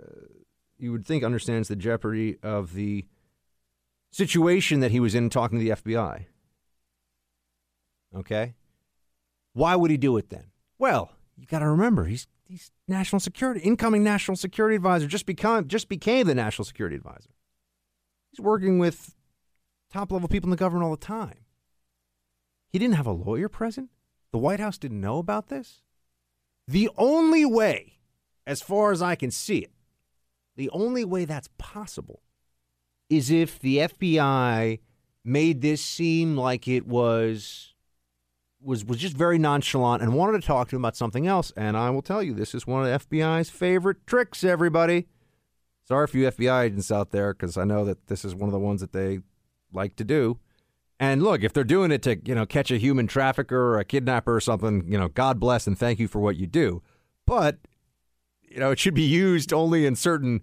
uh, you would think understands the jeopardy of the situation that he was in talking to the FBI. Okay? Why would he do it then? Well, you got to remember he's he's national security incoming national security advisor just become just became the national security advisor. He's working with top level people in the government all the time. He didn't have a lawyer present. The White House didn't know about this. The only way, as far as I can see it, the only way that's possible is if the FBI made this seem like it was was was just very nonchalant and wanted to talk to him about something else. And I will tell you, this is one of the FBI's favorite tricks. Everybody, sorry for you FBI agents out there, because I know that this is one of the ones that they like to do. And look, if they're doing it to, you know, catch a human trafficker or a kidnapper or something, you know, God bless and thank you for what you do. But, you know, it should be used only in certain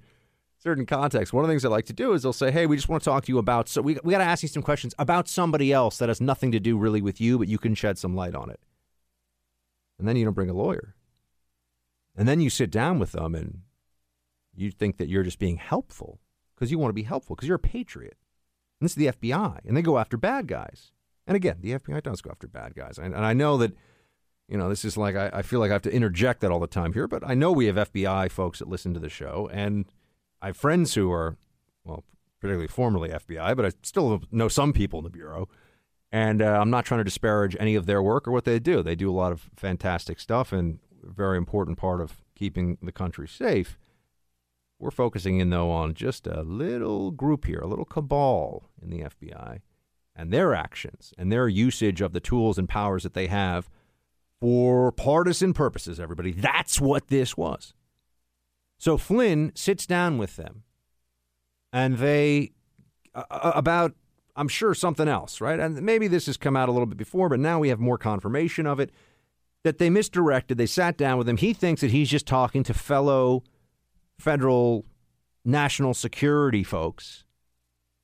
certain contexts. One of the things I like to do is they'll say, "Hey, we just want to talk to you about so we we got to ask you some questions about somebody else that has nothing to do really with you, but you can shed some light on it." And then you don't bring a lawyer. And then you sit down with them and you think that you're just being helpful because you want to be helpful because you're a patriot. And this is the FBI, and they go after bad guys. And again, the FBI does go after bad guys. And, and I know that, you know, this is like, I, I, feel like I have to interject that all the time here, but I know we have FBI folks that listen to the show. And I have friends who are, well, particularly formerly FBI, but I still know some people in the Bureau. And uh, I'm not trying to disparage any of their work or what they do. They do a lot of fantastic stuff and a very important part of keeping the country safe. We're focusing in, though, on just a little group here, a little cabal in the FBI and their actions and their usage of the tools and powers that they have for partisan purposes, everybody. That's what this was. So Flynn sits down with them and they, uh, about, I'm sure, something else, right? And maybe this has come out a little bit before, but now we have more confirmation of it that they misdirected. They sat down with him. He thinks that he's just talking to fellow federal national security folks,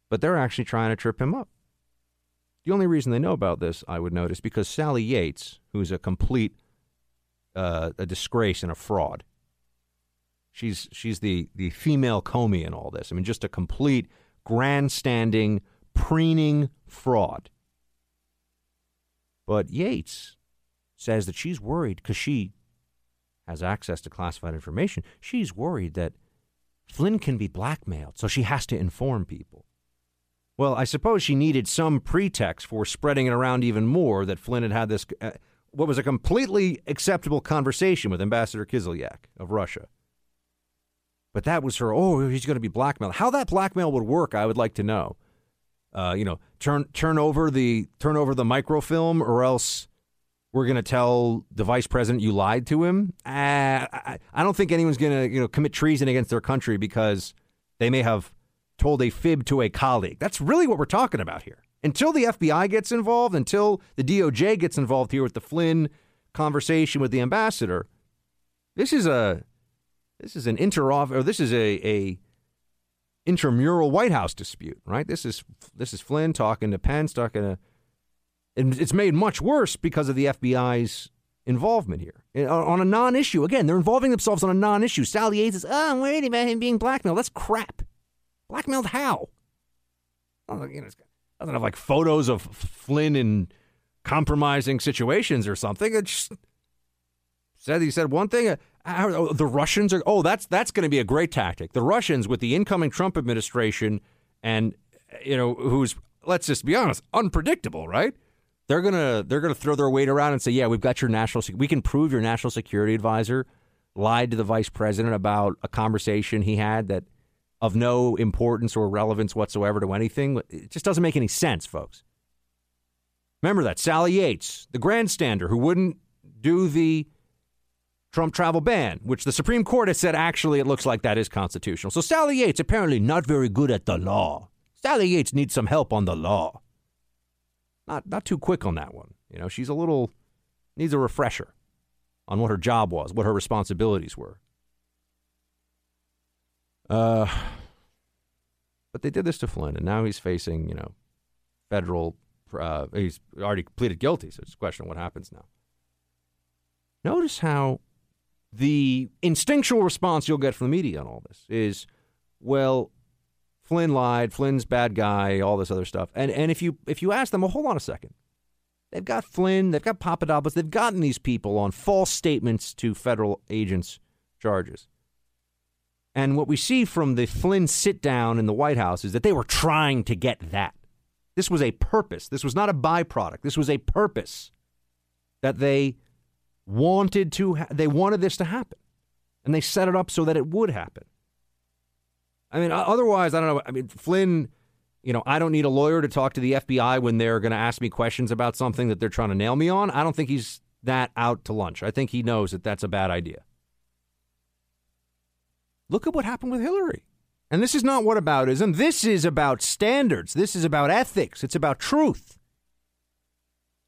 but they're actually trying to trip him up. The only reason they know about this, I would notice, because Sally Yates, who's a complete uh, a disgrace and a fraud. She's she's the the female Comey in all this. I mean, just a complete grandstanding, preening fraud. But Yates says that she's worried because she has access to classified information. She's worried that Flynn can be blackmailed, so she has to inform people. Well, I suppose she needed some pretext for spreading it around even more that Flynn had had this, uh, what was a completely acceptable conversation with Ambassador Kislyak of Russia. But that was her, oh, he's going to be blackmailed. How that blackmail would work, I would like to know. Uh, you know, turn turn over the turn over the microfilm, or else we're going to tell the vice president you lied to him. Uh, I, I don't think anyone's going to you know commit treason against their country because they may have told a fib to a colleague. That's really what we're talking about here. Until the FBI gets involved, until the DOJ gets involved here with the Flynn conversation with the ambassador, this is a this is an inter or this is a, a intramural White House dispute, right? This is this is Flynn talking to Pence, talking to it's made much worse because of the FBI's involvement here on a non-issue. Again, they're involving themselves on a non-issue. Sally Yates is, "Oh, I'm worried about him being blackmailed." That's crap. Blackmailed how? Oh, you know, doesn't have like photos of Flynn in compromising situations or something. It just said he said one thing. Uh, the Russians are. Oh, that's that's going to be a great tactic. The Russians with the incoming Trump administration, and you know, who's let's just be honest, unpredictable, right? They're gonna they're gonna throw their weight around and say, yeah, we've got your national. We can prove your national security advisor lied to the vice president about a conversation he had that of no importance or relevance whatsoever to anything. It just doesn't make any sense, folks. Remember that Sally Yates, the grandstander who wouldn't do the Trump travel ban, which the Supreme Court has said actually it looks like that is constitutional. So Sally Yates apparently not very good at the law. Sally Yates needs some help on the law. Not not too quick on that one. You know, she's a little needs a refresher on what her job was, what her responsibilities were. Uh, but they did this to Flynn, and now he's facing, you know, federal. Uh, he's already pleaded guilty, so it's a question of what happens now. Notice how the instinctual response you'll get from the media on all this is, well, Flynn lied, Flynn's bad guy, all this other stuff. And and if you if you ask them, well, hold on a second. They've got Flynn, they've got Papadopoulos, they've gotten these people on false statements to federal agents charges. And what we see from the Flynn sit down in the White House is that they were trying to get that. This was a purpose. This was not a byproduct. This was a purpose that they wanted to ha- they wanted this to happen. And they set it up so that it would happen. I mean, otherwise, I don't know. I mean, Flynn, you know, I don't need a lawyer to talk to the FBI when they're going to ask me questions about something that they're trying to nail me on. I don't think he's that out to lunch. I think he knows that that's a bad idea. Look at what happened with Hillary. And this is not what whataboutism. This is about standards. This is about ethics. It's about truth.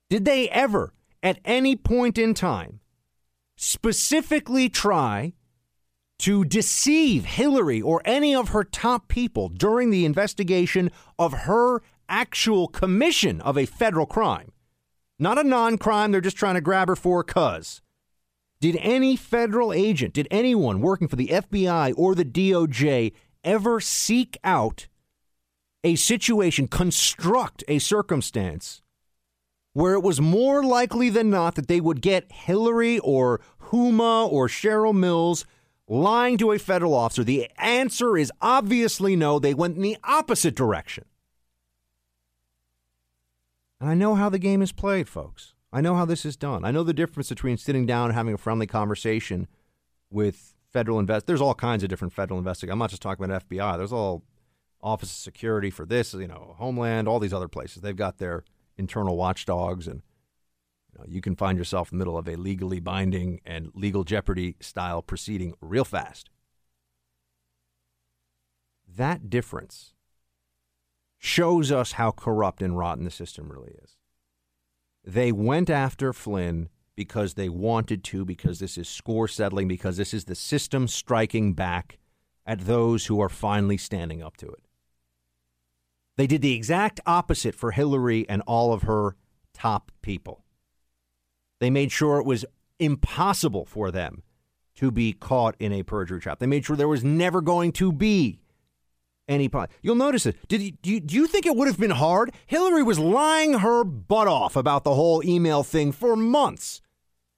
Did they ever, at any point in time, specifically try to deceive Hillary or any of her top people during the investigation of her actual commission of a federal crime? Not a non crime they're just trying to grab her for, cuz. Did any federal agent, did anyone working for the FBI or the DOJ ever seek out a situation, construct a circumstance where it was more likely than not that they would get Hillary or Huma or Cheryl Mills lying to a federal officer? The answer is obviously no. They went in the opposite direction. And I know how the game is played, folks. I know how this is done. I know the difference between sitting down and having a friendly conversation with federal invest. There's all kinds of different federal investigators. I'm not just talking about FBI. There's all Office of Security for this, you know, Homeland, all these other places. They've got their internal watchdogs, and you, know, you can find yourself in the middle of a legally binding and legal jeopardy style proceeding real fast. That difference shows us how corrupt and rotten the system really is. They went after Flynn because they wanted to, because this is score settling, because this is the system striking back at those who are finally standing up to it. They did the exact opposite for Hillary and all of her top people. They made sure it was impossible for them to be caught in a perjury trap. They made sure there was never going to be any. pot. You'll notice it. Did you, do, you, do you think it would have been hard? Hillary was lying her butt off about the whole email thing for months.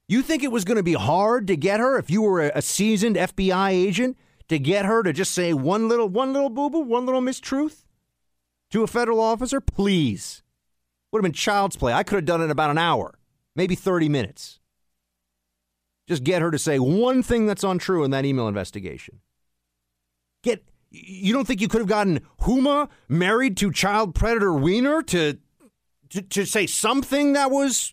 You think it was going to be hard to get her if you were a, a seasoned FBI agent to get her to just say one little one little boo boo, one little mistruth to a federal officer? Please. Would have been child's play. I could have done it in about an hour, maybe 30 minutes. Just get her to say one thing that's untrue in that email investigation. Get you don't think you could have gotten Huma married to child predator Weiner to, to to say something that was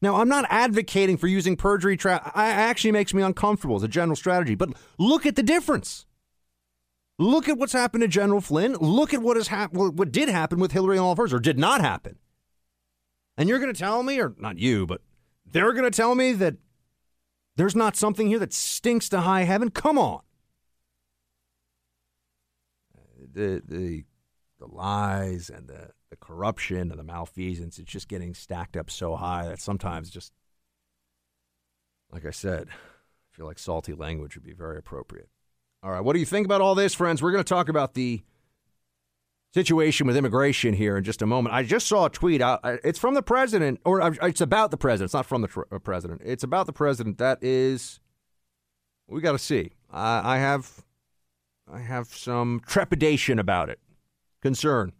now, I'm not advocating for using perjury trap. It actually makes me uncomfortable as a general strategy. But look at the difference. Look at what's happened to General Flynn. Look at what has happened. What did happen with Hillary and all of hers, or did not happen. And you're going to tell me, or not you, but they're going to tell me that there's not something here that stinks to high heaven. Come on. The the the lies and the the corruption and the malfeasance, it's just getting stacked up so high that sometimes just, like I said, I feel like salty language would be very appropriate. All right, what do you think about all this, friends? We're going to talk about the situation with immigration here in just a moment. I just saw a tweet out. It's from the president, or uh, it's about the president. It's not from the tr- uh, president. It's about the president. That is, we got to see. I, I have, I have some trepidation about it, concern.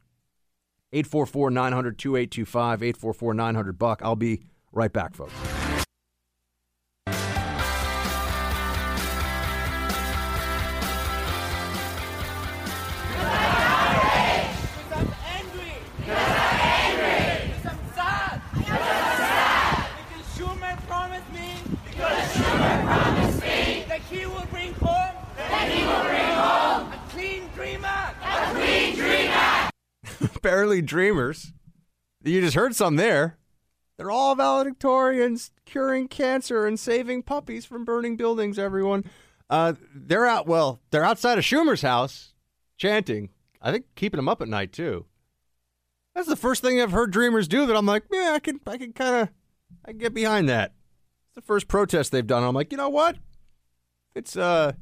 844 900 2825, 844 900 Buck. I'll be right back, folks. Barely dreamers. You just heard some there. They're all valedictorians, curing cancer and saving puppies from burning buildings. Everyone, uh, they're out. Well, they're outside of Schumer's house, chanting. I think keeping them up at night too. That's the first thing I've heard dreamers do. That I'm like, yeah, I can, I can kind of, I can get behind that. It's the first protest they've done. I'm like, you know what? It's uh,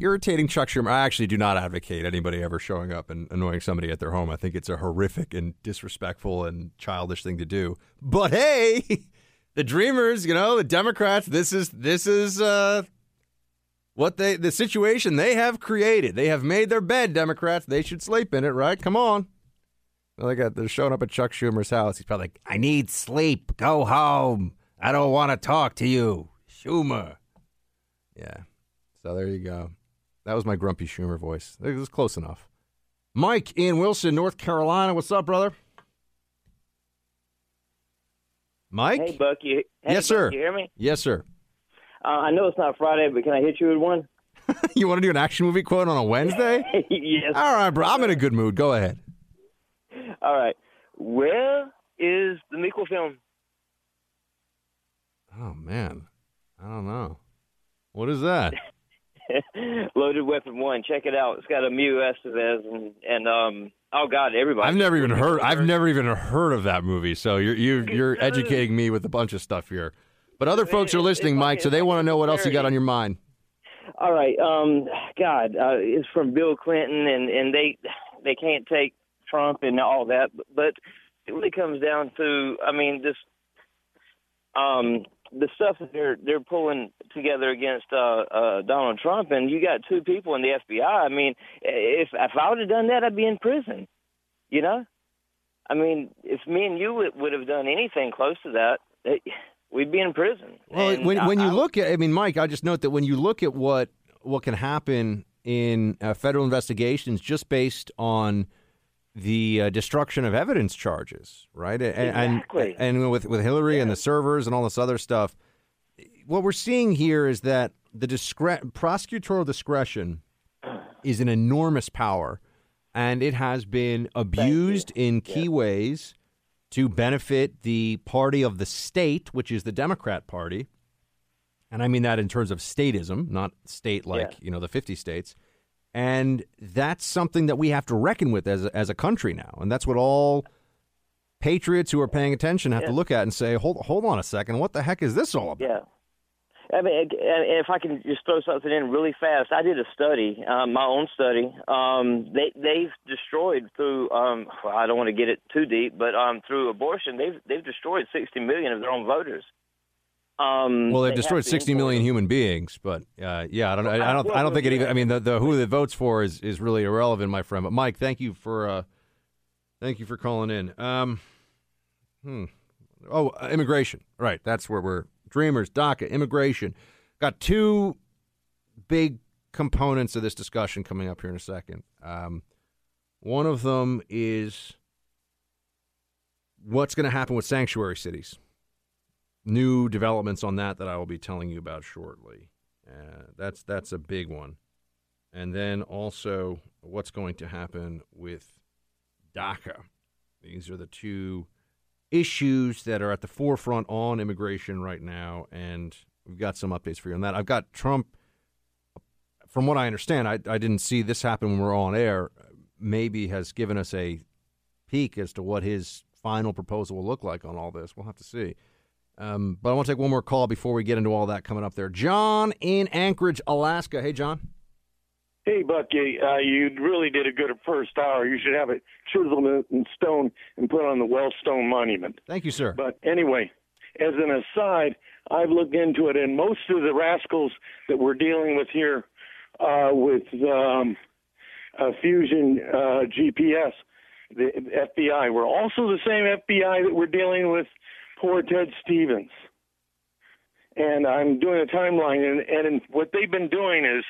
irritating Chuck Schumer. I actually do not advocate anybody ever showing up and annoying somebody at their home. I think it's a horrific and disrespectful and childish thing to do. But hey, the Dreamers, you know, the Democrats, this is this is uh, what they the situation they have created. They have made their bed, Democrats. They should sleep in it, right? Come on. They got they're showing up at Chuck Schumer's house. He's probably like, I need sleep. Go home. I don't want to talk to you. Schumer. Yeah. So there you go. That was my grumpy Schumer voice. It was close enough. Mike in Wilson, North Carolina. What's up, brother? Mike? Hey, Buck. You, hey, yes, sir. Buck, you hear me? Yes, sir. Uh, I know it's not Friday, but can I hit you with one? you want to do an action movie quote on a Wednesday? yes. All right, bro. I'm in a good mood. Go ahead. All right. Where is the Meekle film? Oh, man. I don't know. What is that? Loaded Weapon One. Check it out. It's got a Emilio Estevez and and um oh god, everybody. I've never even heard. I've never even heard of that movie. So you're you you're educating me with a bunch of stuff here. But other folks are listening, Mike, so they want to know what else you got on your mind. All right. Um, God, uh, it's from Bill Clinton, and and they they can't take Trump and all that, but it really comes down to, I mean, this um the stuff that they're they're pulling together against uh, uh, Donald Trump, and you got two people in the FBI. I mean, if if I would have done that, I'd be in prison. You know, I mean, if me and you would, would have done anything close to that, it, we'd be in prison. Well, And when I- when you I- look at, I mean, Mike, I just note that when you look at what what can happen in uh, federal investigations just based on the uh, destruction of evidence charges, right? And Exactly. and, and with with Hillary and the servers and all this other stuff, what we're seeing here is that the discre- prosecutorial discretion is an enormous power, and it has been abused in key ways to benefit the party of the state, which is the Democrat Party. And I mean that in terms of statism, not state like, you know, the 50 states. And that's something that we have to reckon with as a, as a country now. And that's what all patriots who are paying attention have to look at and say, hold, hold on a second, what the heck is this all about? Yeah. I mean, if I can just throw something in really fast, I did a study, um, my own study. Um, they they've destroyed through um, well, I don't want to get it too deep, but um, through abortion, they've they've destroyed 60 million of their own voters. Um, Well, they've they destroyed have to 60 import million human beings, but uh, yeah, I don't, I, I don't, I don't think it even. I mean, the, the who it votes for is, is really irrelevant, my friend. But Mike, thank you for, uh, thank you for calling in. Um, hmm. Oh, uh, immigration. Right, that's where we're dreamers. DACA, immigration. Got two big components of this discussion coming up here in a second. Um, one of them is what's going to happen with sanctuary cities new developments on that that I will be telling you about shortly. Uh, that's that's a big one, and then also what's going to happen with DACA. These are the two issues that are at the forefront on immigration right now, and we've got some updates for you on that. I've got Trump. From what I understand, I, I didn't see this happen when we were on air. Maybe has given us a peek as to what his final proposal will look like on all this. We'll have to see. Um, but I want to take one more call before we get into all that coming up there. John in Anchorage, Alaska. Hey, John. Hey, Bucky, uh, you really did a good first hour. You should have it chiseled in stone and put on the Wellstone Monument. Thank you, sir. But anyway, as an aside, I've looked into it, and most of the rascals that we're dealing with here uh, with um, uh, Fusion uh, GPS, the FBI, were also the same FBI that we're dealing with poor Ted Stevens. And I'm doing a timeline, and, and what they've been doing is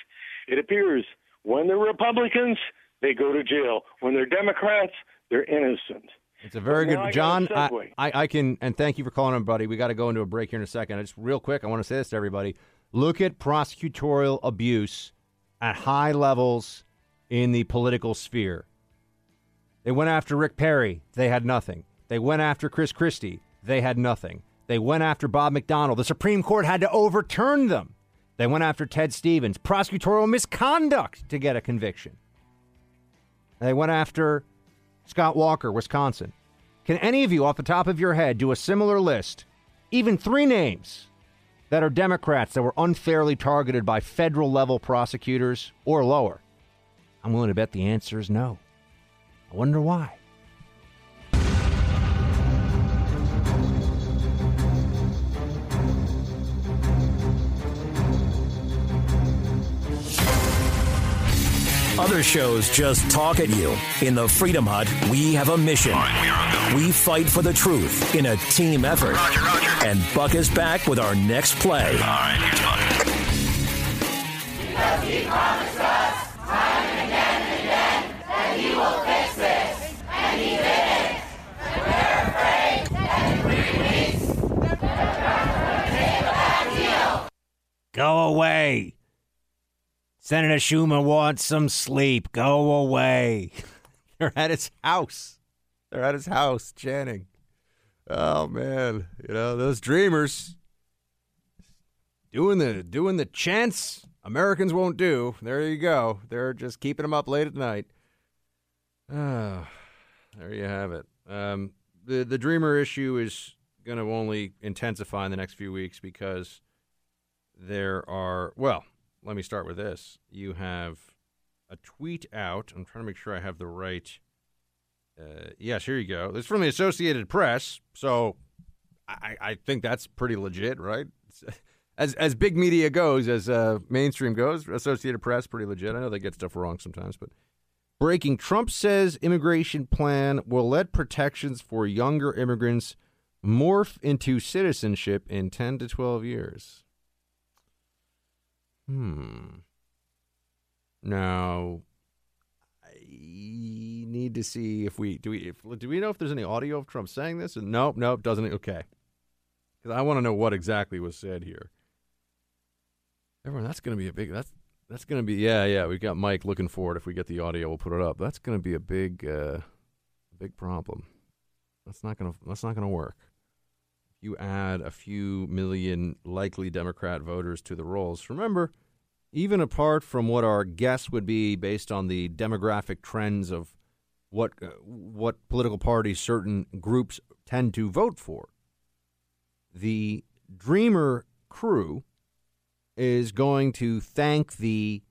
it appears when they're Republicans, they go to jail. When they're Democrats, they're innocent. It's a very I good, got John. I. I, I can, and thank you for calling, everybody. We got to go into a break here in a second. I just real quick, I want to say this to everybody: look at prosecutorial abuse at high levels in the political sphere. They went after Rick Perry. They had nothing. They went after Chris Christie. They had nothing. They went after Bob McDonnell. The Supreme Court had to overturn them. They went after Ted Stevens. Prosecutorial misconduct to get a conviction. They went after Scott Walker, Wisconsin. Can any of you, off the top of your head, do a similar list, even three names, that are Democrats that were unfairly targeted by federal level prosecutors or lower? I'm willing to bet the answer is no. I wonder why. Other shows just talk at you. In the Freedom Hut, we have a mission. we fight for the truth in a team effort. And Buck is back with our next play. All right, here's Buck. Because he promised us time and again and again that he will fix this, and he didn't. We're afraid that in three weeks, the Democrats will take a bad deal. Go away. Senator Schumer wants some sleep. Go away. They're at his house. They're at his house, Channing. Oh man, you know those dreamers doing the doing the chants Americans won't do. There you go. They're just keeping them up late at night. Oh, there you have it. Um, the the dreamer issue is going to only intensify in the next few weeks because there are well let me start with this. You have a tweet out. I'm trying to make sure I have the right. Uh, yes, here you go. It's from the Associated Press, so I, I think that's pretty legit, right? As as big media goes, as uh, mainstream goes, Associated Press pretty legit. I know they get stuff wrong sometimes, but breaking: Trump says immigration plan will let protections for younger immigrants morph into citizenship in 10 to 12 years. Hmm. Now, I need to see if we do we if, do we know if there's any audio of Trump saying this? Nope, nope, doesn't. It okay, because I want to know what exactly was said here. Everyone, that's going to be a big. That's that's going to be yeah, yeah. We've got Mike looking for it. If we get the audio, we'll put it up. That's going to be a big, uh, big problem. That's not to that's not to work. You add a few million likely Democrat voters to the rolls, remember even apart from what our guess would be based on the demographic trends of what uh, what political parties certain groups tend to vote for, the Dreamer crew is going to thank the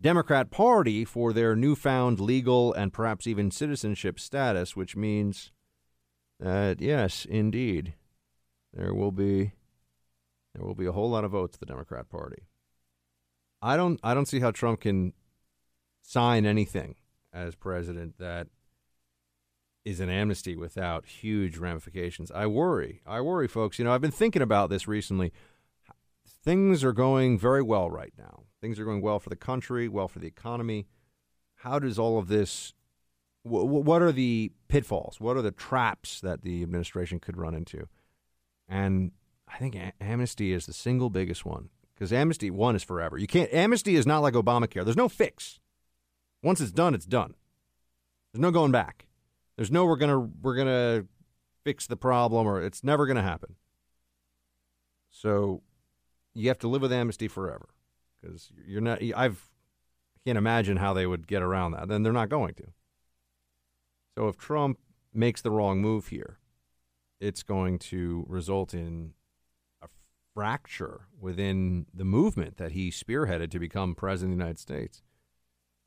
Democrat Party for their newfound legal and perhaps even citizenship status, which means that yes, indeed, there will be there will be a whole lot of votes the Democrat Party. I don't I don't see how Trump can sign anything as president that is an amnesty without huge ramifications. I worry. I worry, folks. You know, I've been thinking about this recently. Things are going very well right now. Things are going well for the country, well for the economy. How does all of this what are the pitfalls? What are the traps that the administration could run into? And I think amnesty is the single biggest one because amnesty one is forever. You can't amnesty is not like Obamacare. There's no fix. Once it's done, it's done. There's no going back. There's no we're gonna we're gonna fix the problem or it's never gonna happen. So you have to live with amnesty forever because you're not. I've I can't imagine how they would get around that. Then they're not going to. So if Trump makes the wrong move here, it's going to result in a fracture within the movement that he spearheaded to become president of the United States.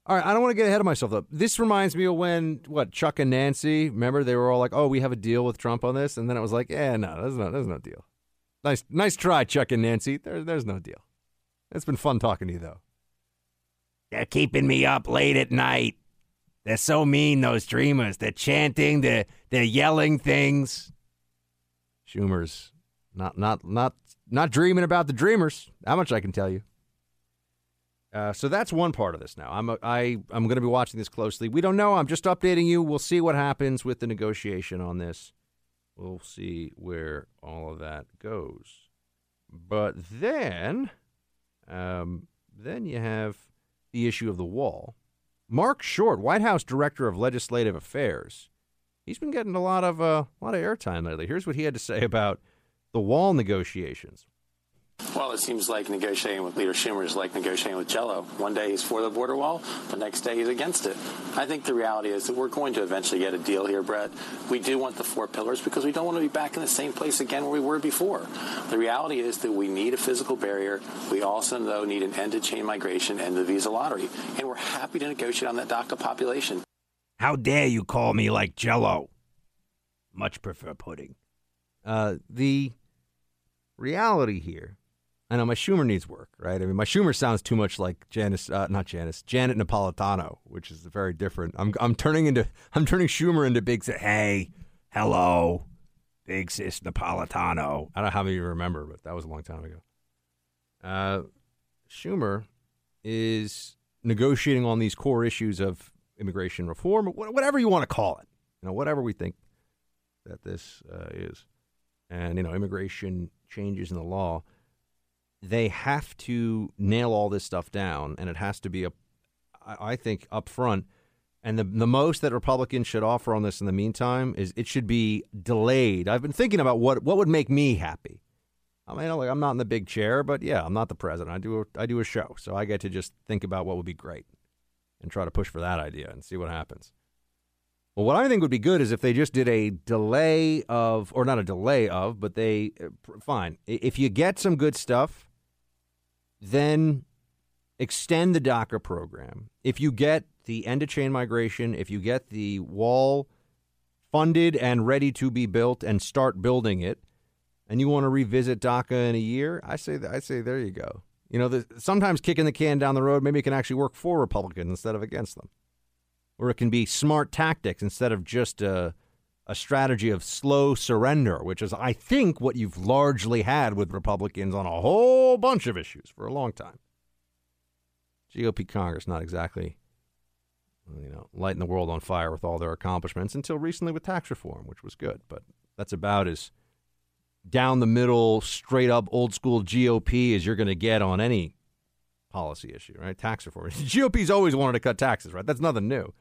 All right, I don't want to get ahead of myself though. This reminds me of when what Chuck and Nancy, remember they were all like, "Oh, we have a deal with Trump on this," and then it was like, "Yeah, no, there's no, there's no deal." Nice, nice try, Chuck and Nancy. There, there's no deal. It's been fun talking to you though. They're keeping me up late at night. They're so mean, those dreamers. They're chanting. They're they're yelling things. Schumer's not not not not dreaming about the dreamers. How much I can tell you. Uh, so that's one part of this now. I'm a, I I'm going to be watching this closely. We don't know. I'm just updating you. We'll see what happens with the negotiation on this. We'll see where all of that goes. But then, um, then you have the issue of the wall. Marc Short, White House Director of Legislative Affairs, he's been getting a lot of uh, a lot of airtime lately. Here's what he had to say about the wall negotiations. Well, it seems like negotiating with Leader Schumer is like negotiating with Jello. One day he's for the border wall, the next day he's against it. I think the reality is that we're going to eventually get a deal here, Bret. We do want the four pillars because we don't want to be back in the same place again where we were before. The reality is that we need a physical barrier. We also, though, need an end to chain migration and the visa lottery. And we're happy to negotiate on that DACA population. How dare you call me like Jello? Much prefer pudding. Uh, the reality here, I know my Schumer needs work, right? I mean, my Schumer sounds too much like Janice, uh, not Janice, Janet Napolitano, which is very different. I'm, I'm turning into, I'm turning Schumer into big. Sis. Hey, hello, big sis Napolitano. I don't know how many of you remember, but that was a long time ago. Uh, Schumer is negotiating on these core issues of immigration reform, whatever you want to call it. You know, whatever we think that this uh, is and you know immigration changes in the law, they have to nail all this stuff down, and it has to be a, I think, up front. And the the most that Republicans should offer on this in the meantime is it should be delayed. I've been thinking about what what would make me happy. I mean, like I'm not in the big chair, but yeah, I'm not the president. I do a, I do a show, so I get to just think about what would be great and try to push for that idea and see what happens. Well, what I think would be good is if they just did a delay of, or not a delay of, but they, uh, fine. If you get some good stuff, then extend the DACA program. If you get the end of chain migration, if you get the wall funded and ready to be built and start building it, and you want to revisit DACA in a year, I say, I say, there you go. You know, the, sometimes kicking the can down the road maybe it can actually work for Republicans instead of against them or it can be smart tactics instead of just a, a strategy of slow surrender, which is, I think, what you've largely had with Republicans on a whole bunch of issues for a long time. GOP Congress not exactly, you know, lighting the world on fire with all their accomplishments until recently with tax reform, which was good, but that's about as down the middle, straight up old school GOP as you're going to get on any policy issue, right? Tax reform. GOP's always wanted to cut taxes, right? That's nothing new.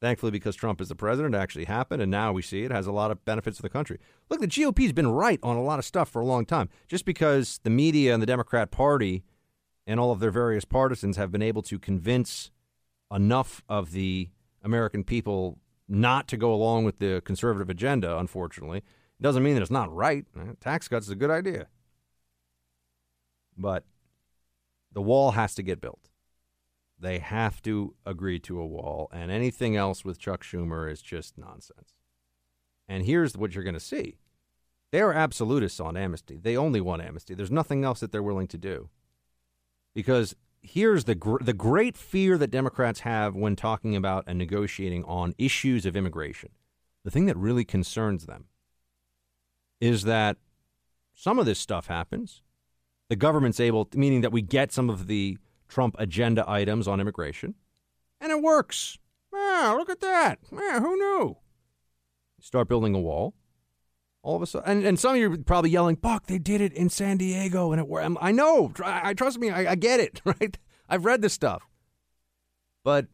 Thankfully, because Trump is the president, it actually happened, and now we see it has a lot of benefits for the country. Look, the GOP's been right on a lot of stuff for a long time. Just because the media and the Democrat Party and all of their various partisans have been able to convince enough of the American people not to go along with the conservative agenda, unfortunately, doesn't mean that it's not right. Tax cuts is a good idea. But the wall has to get built. They have to agree to a wall, and anything else with Chuck Schumer is just nonsense. And here's what you're going to see they are absolutists on amnesty. They only want amnesty. There's nothing else that they're willing to do. Because here's the gr- the great fear that Democrats have when talking about and negotiating on issues of immigration. The thing that really concerns them is that some of this stuff happens. The government's able, meaning that we get some of the Trump agenda items on immigration, and it works. Yeah, look at that. Yeah, who knew? Start building a wall. All of a sudden, and, and some of you are probably yelling, "Buck, they did it in San Diego, and it worked." I know. I, I trust me. I, I get it. Right? I've read this stuff, but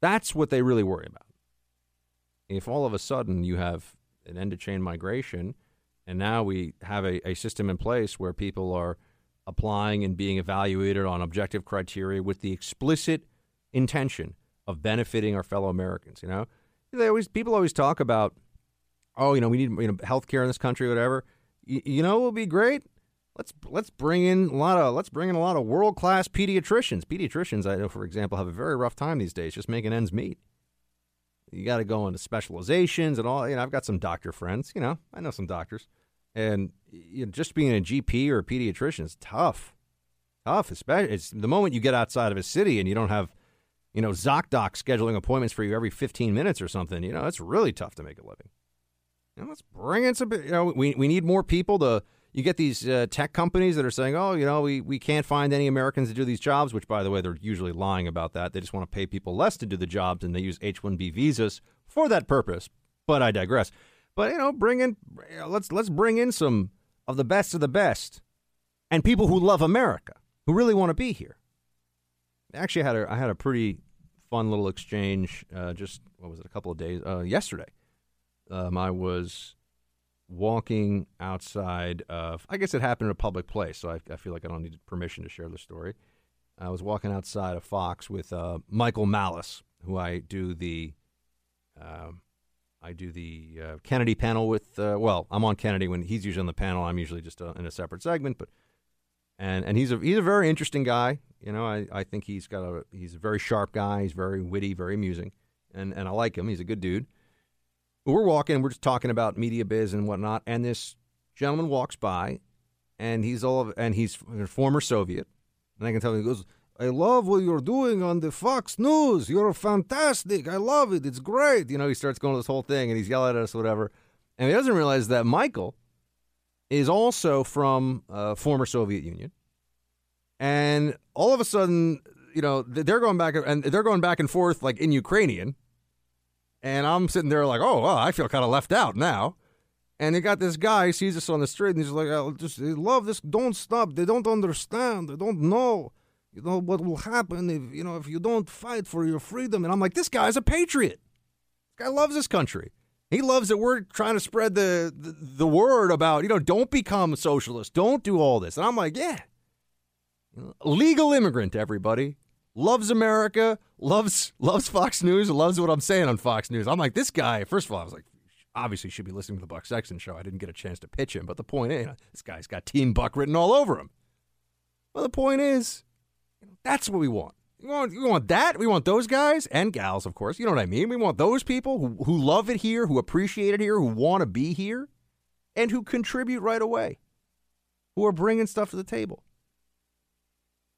that's what they really worry about. If all of a sudden you have an end to chain migration, and now we have a, a system in place where people are applying and being evaluated on objective criteria with the explicit intention of benefiting our fellow Americans. You know, they always people always talk about, oh, you know, we need you know health care in this country, whatever. Y- you know, it will be great. Let's let's bring in a lot of let's bring in a lot of world class pediatricians. Pediatricians, I know, for example, have a very rough time these days just making ends meet. You got to go into specializations and all. You know, I've got some doctor friends. You know, I know some doctors, and you know, just being a GP or a pediatrician is tough. Tough, especially it's the moment you get outside of a city and you don't have, you know, ZocDoc scheduling appointments for you every 15 minutes or something. You know, it's really tough to make a living. Know, let's bring in some. You know, we we need more people to. You get these uh, tech companies that are saying, "Oh, you know, we, we can't find any Americans to do these jobs." Which, by the way, they're usually lying about that. They just want to pay people less to do the jobs, and they use H-1B visas for that purpose. But I digress. But you know, bring in let's let's bring in some of the best of the best, and people who love America, who really want to be here. Actually, I had a I had a pretty fun little exchange. Uh, just what was it? A couple of days uh, yesterday. Um, I was walking outside of. I guess it happened in a public place, so I, I feel like I don't need permission to share the story. I was walking outside of Fox with uh, Michael Malice, who I do the. Um, I do the uh, Kennedy panel with. Uh, well, I'm on Kennedy when he's usually on the panel. I'm usually just uh, in a separate segment, but and and he's a he's a very interesting guy. You know, I, I think he's got a he's a very sharp guy. He's very witty, very amusing, and and I like him. He's a good dude. We're walking. We're just talking about media biz and whatnot, and this gentleman walks by, and he's all and he's a former Soviet, and I can tell him he goes. I love what you're doing on the Fox News. You're fantastic. I love it. It's great. You know, he starts going to this whole thing and he's yelling at us, whatever. And he doesn't realize that Michael is also from uh, former Soviet Union. And all of a sudden, you know, they're going back and they're going back and forth like in Ukrainian. And I'm sitting there like, oh, well, I feel kind of left out now. And you got this guy sees us on the street and he's like, I just I love this. Don't stop. They don't understand. They don't know you know what will happen if you know if you don't fight for your freedom and i'm like this guy's a patriot this guy loves this country he loves that we're trying to spread the, the, the word about you know don't become a socialist don't do all this and i'm like yeah legal immigrant everybody loves america loves loves fox news loves what i'm saying on fox news i'm like this guy first of all i was like obviously should be listening to the buck sexton show i didn't get a chance to pitch him but the point is this guy's got team buck written all over him well the point is that's what we want. We want, we want that. We want those guys and gals, of course. You know what I mean? We want those people who, who love it here, who appreciate it here, who want to be here, and who contribute right away, who are bringing stuff to the table.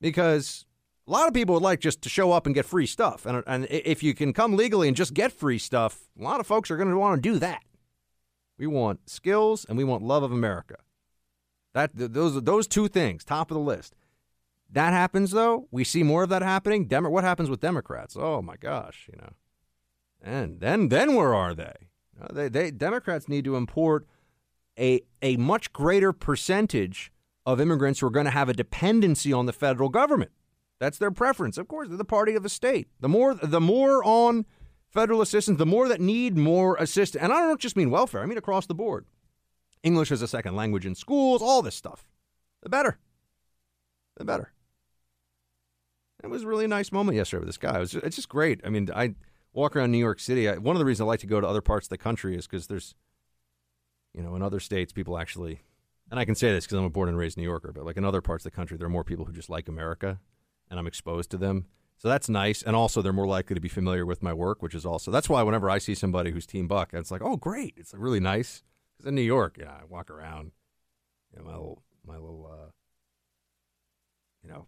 Because A lot of people would like just to show up and get free stuff. And, and if you can come legally and just get free stuff, a lot of folks are going to want to do that. We want skills and we want love of America. That those those two things, top of the list. That happens though. We see more of that happening. Demo- what happens with Democrats? Oh my gosh, you know. And then then where are they? Uh, they, they Democrats need to import a a much greater percentage of immigrants who are going to have a dependency on the federal government. That's their preference. Of course, they're the party of the state. The more the more on federal assistance, the more that need more assistance. And I don't just mean welfare, I mean across the board. English as a second language in schools, all this stuff. The better. The better. It was a really nice moment yesterday with this guy. It was just, it's just great. I mean, I walk around New York City. I, one of the reasons I like to go to other parts of the country is because there's, you know, in other states, people actually, and I can say this because I'm a born and raised New Yorker, but like in other parts of the country, there are more people who just like America, and I'm exposed to them. So that's nice. And also, they're more likely to be familiar with my work, which is also, that's why whenever I see somebody who's Team Buck, it's like, oh, great. It's really nice. Because in New York, yeah, I walk around, you know, my little, my little, uh, you know,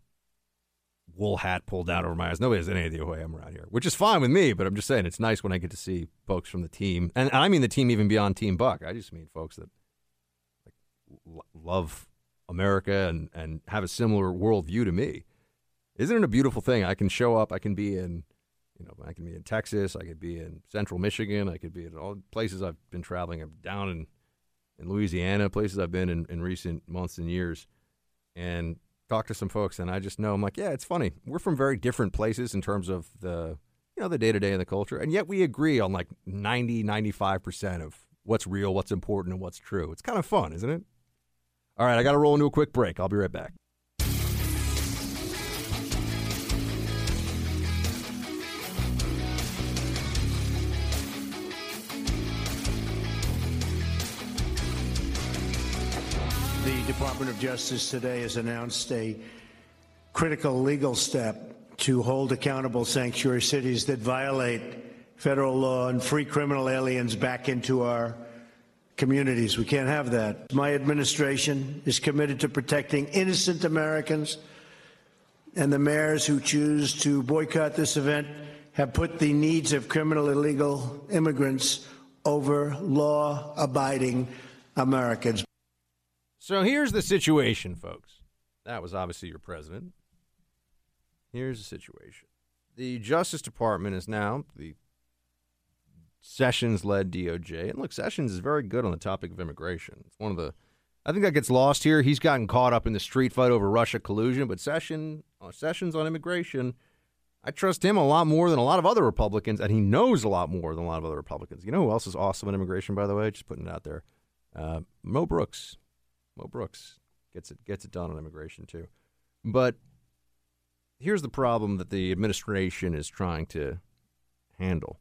wool hat pulled down over my eyes. Nobody has any idea who I am around here, which is fine with me. But I'm just saying it's nice when I get to see folks from the team, and I mean the team even beyond Team Buck. I just mean folks that like, love America and and have a similar worldview to me. Isn't it a beautiful thing? I can show up. I can be in, you know, I can be in Texas. I could be in Central Michigan. I could be in all places I've been traveling. I'm down in in Louisiana, places I've been in, in recent months and years, and talk to some folks, and I just know I'm like, yeah, it's funny. We're from very different places in terms of the, you know, the day to day and the culture, and yet we agree on like 90, 95 percent of what's real, what's important, and what's true. It's kind of fun, isn't it? All right, I got to roll into a quick break. I'll be right back. Department of Justice today has announced a critical legal step to hold accountable sanctuary cities that violate federal law and free criminal aliens back into our communities. We can't have that. My administration is committed to protecting innocent Americans, and the mayors who choose to boycott this event have put the needs of criminal illegal immigrants over law abiding Americans. So here's the situation, folks. That was obviously your president. Here's the situation. The Justice Department is now the Sessions led DOJ. And look, Sessions is very good on the topic of immigration. It's one of the I think that gets lost here. He's gotten caught up in the street fight over Russia collusion, but Session uh, Sessions on immigration, I trust him a lot more than a lot of other Republicans, and he knows a lot more than a lot of other Republicans. You know who else is awesome on immigration, by the way? Just putting it out there. Uh, Mo Brooks. Mo Brooks gets it gets it done on immigration too. But here's the problem that the administration is trying to handle.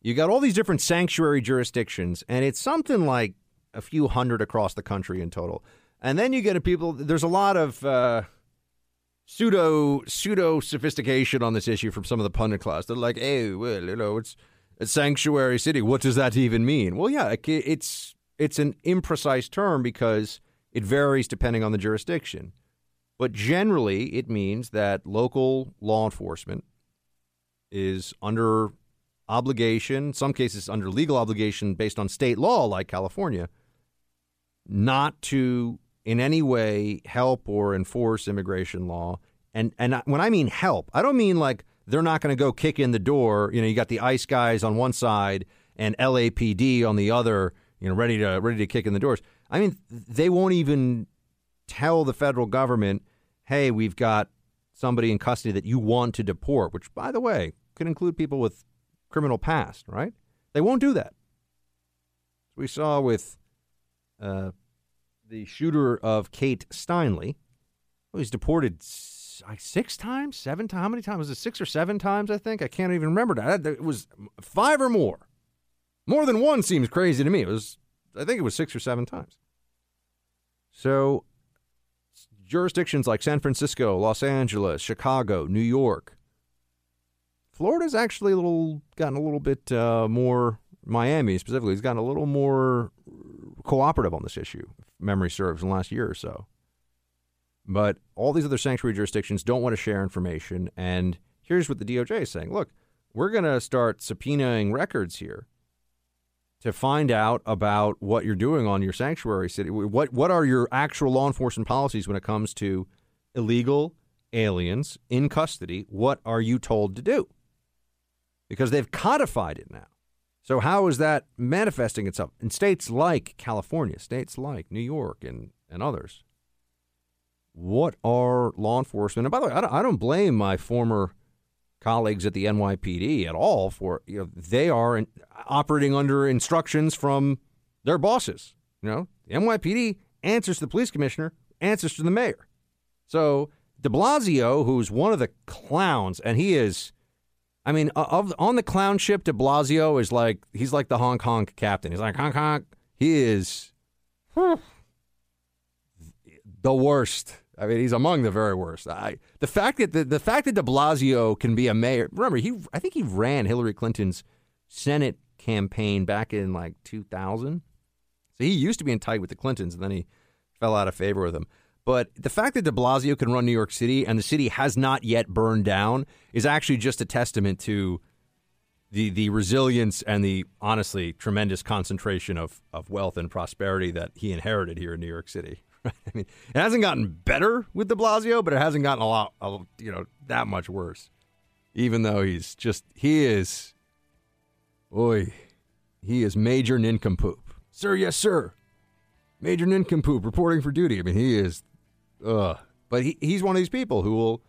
You got all these different sanctuary jurisdictions, and it's something like a few hundred across the country in total. And then you get a people. There's a lot of uh, pseudo pseudo sophistication on this issue from some of the pundit class. They're like, "Hey, well, you know, it's a sanctuary city. What does that even mean?" Well, yeah, it's it's an imprecise term because it varies depending on the jurisdiction. But generally, it means that local law enforcement is under obligation, some cases under legal obligation based on state law, like California, not to in any way help or enforce immigration law. And and when I mean help, I don't mean like they're not going to go kick in the door. You know, you got the ICE guys on one side and LAPD on the other you know, ready to ready to kick in the doors. I mean, they won't even tell the federal government, "Hey, we've got somebody in custody that you want to deport," which, by the way, could include people with criminal past. Right? They won't do that. We saw with uh, the shooter of Kate Steinle. He's deported six times, seven times. How many times was it? Six or seven times? I think I can't even remember that. It was five or more. More than one seems crazy to me. It was, I think it was six or seven times. So, jurisdictions like San Francisco, Los Angeles, Chicago, New York, Florida's actually a little gotten a little bit uh, more. Miami specifically has gotten a little more cooperative on this issue. Memory serves in the last year or so. But all these other sanctuary jurisdictions don't want to share information. And here's what the DOJ is saying look, we're going to start subpoenaing records here to find out about what you're doing on your sanctuary city. What, what are your actual law enforcement policies when it comes to illegal aliens in custody? What are you told to do? Because they've codified it now. So, how is that manifesting itself in states like California, states like New York, and, and others? What are law enforcement? And by the way, I don't, I don't blame my former colleagues at the NYPD at all for you know they are in, operating under instructions from their bosses. You know, the NYPD answers to the police commissioner, answers to the mayor. So De Blasio, who's one of the clowns, and he is I mean, of on the clown ship, De Blasio is like he's like the Hong Kong captain. He's like Hong Kong. He is the worst. I mean, he's among the very worst. I, the fact that the, the fact that De Blasio can be a mayor. Remember, he I think he ran Hillary Clinton's Senate campaign back in like 2000. So he used to be in tight with the Clintons, and then he fell out of favor with them. But the fact that de Blasio can run New York City and the city has not yet burned down is actually just a testament to the the resilience and the honestly tremendous concentration of, of wealth and prosperity that he inherited here in New York City. I mean, it hasn't gotten better with de Blasio, but it hasn't gotten a lot, you know, that much worse. Even though he's just he is, boy, he is major nincompoop, sir. Yes, sir. Major nincompoop reporting for duty. I mean, he is Ugh. But he, he's one of these people who will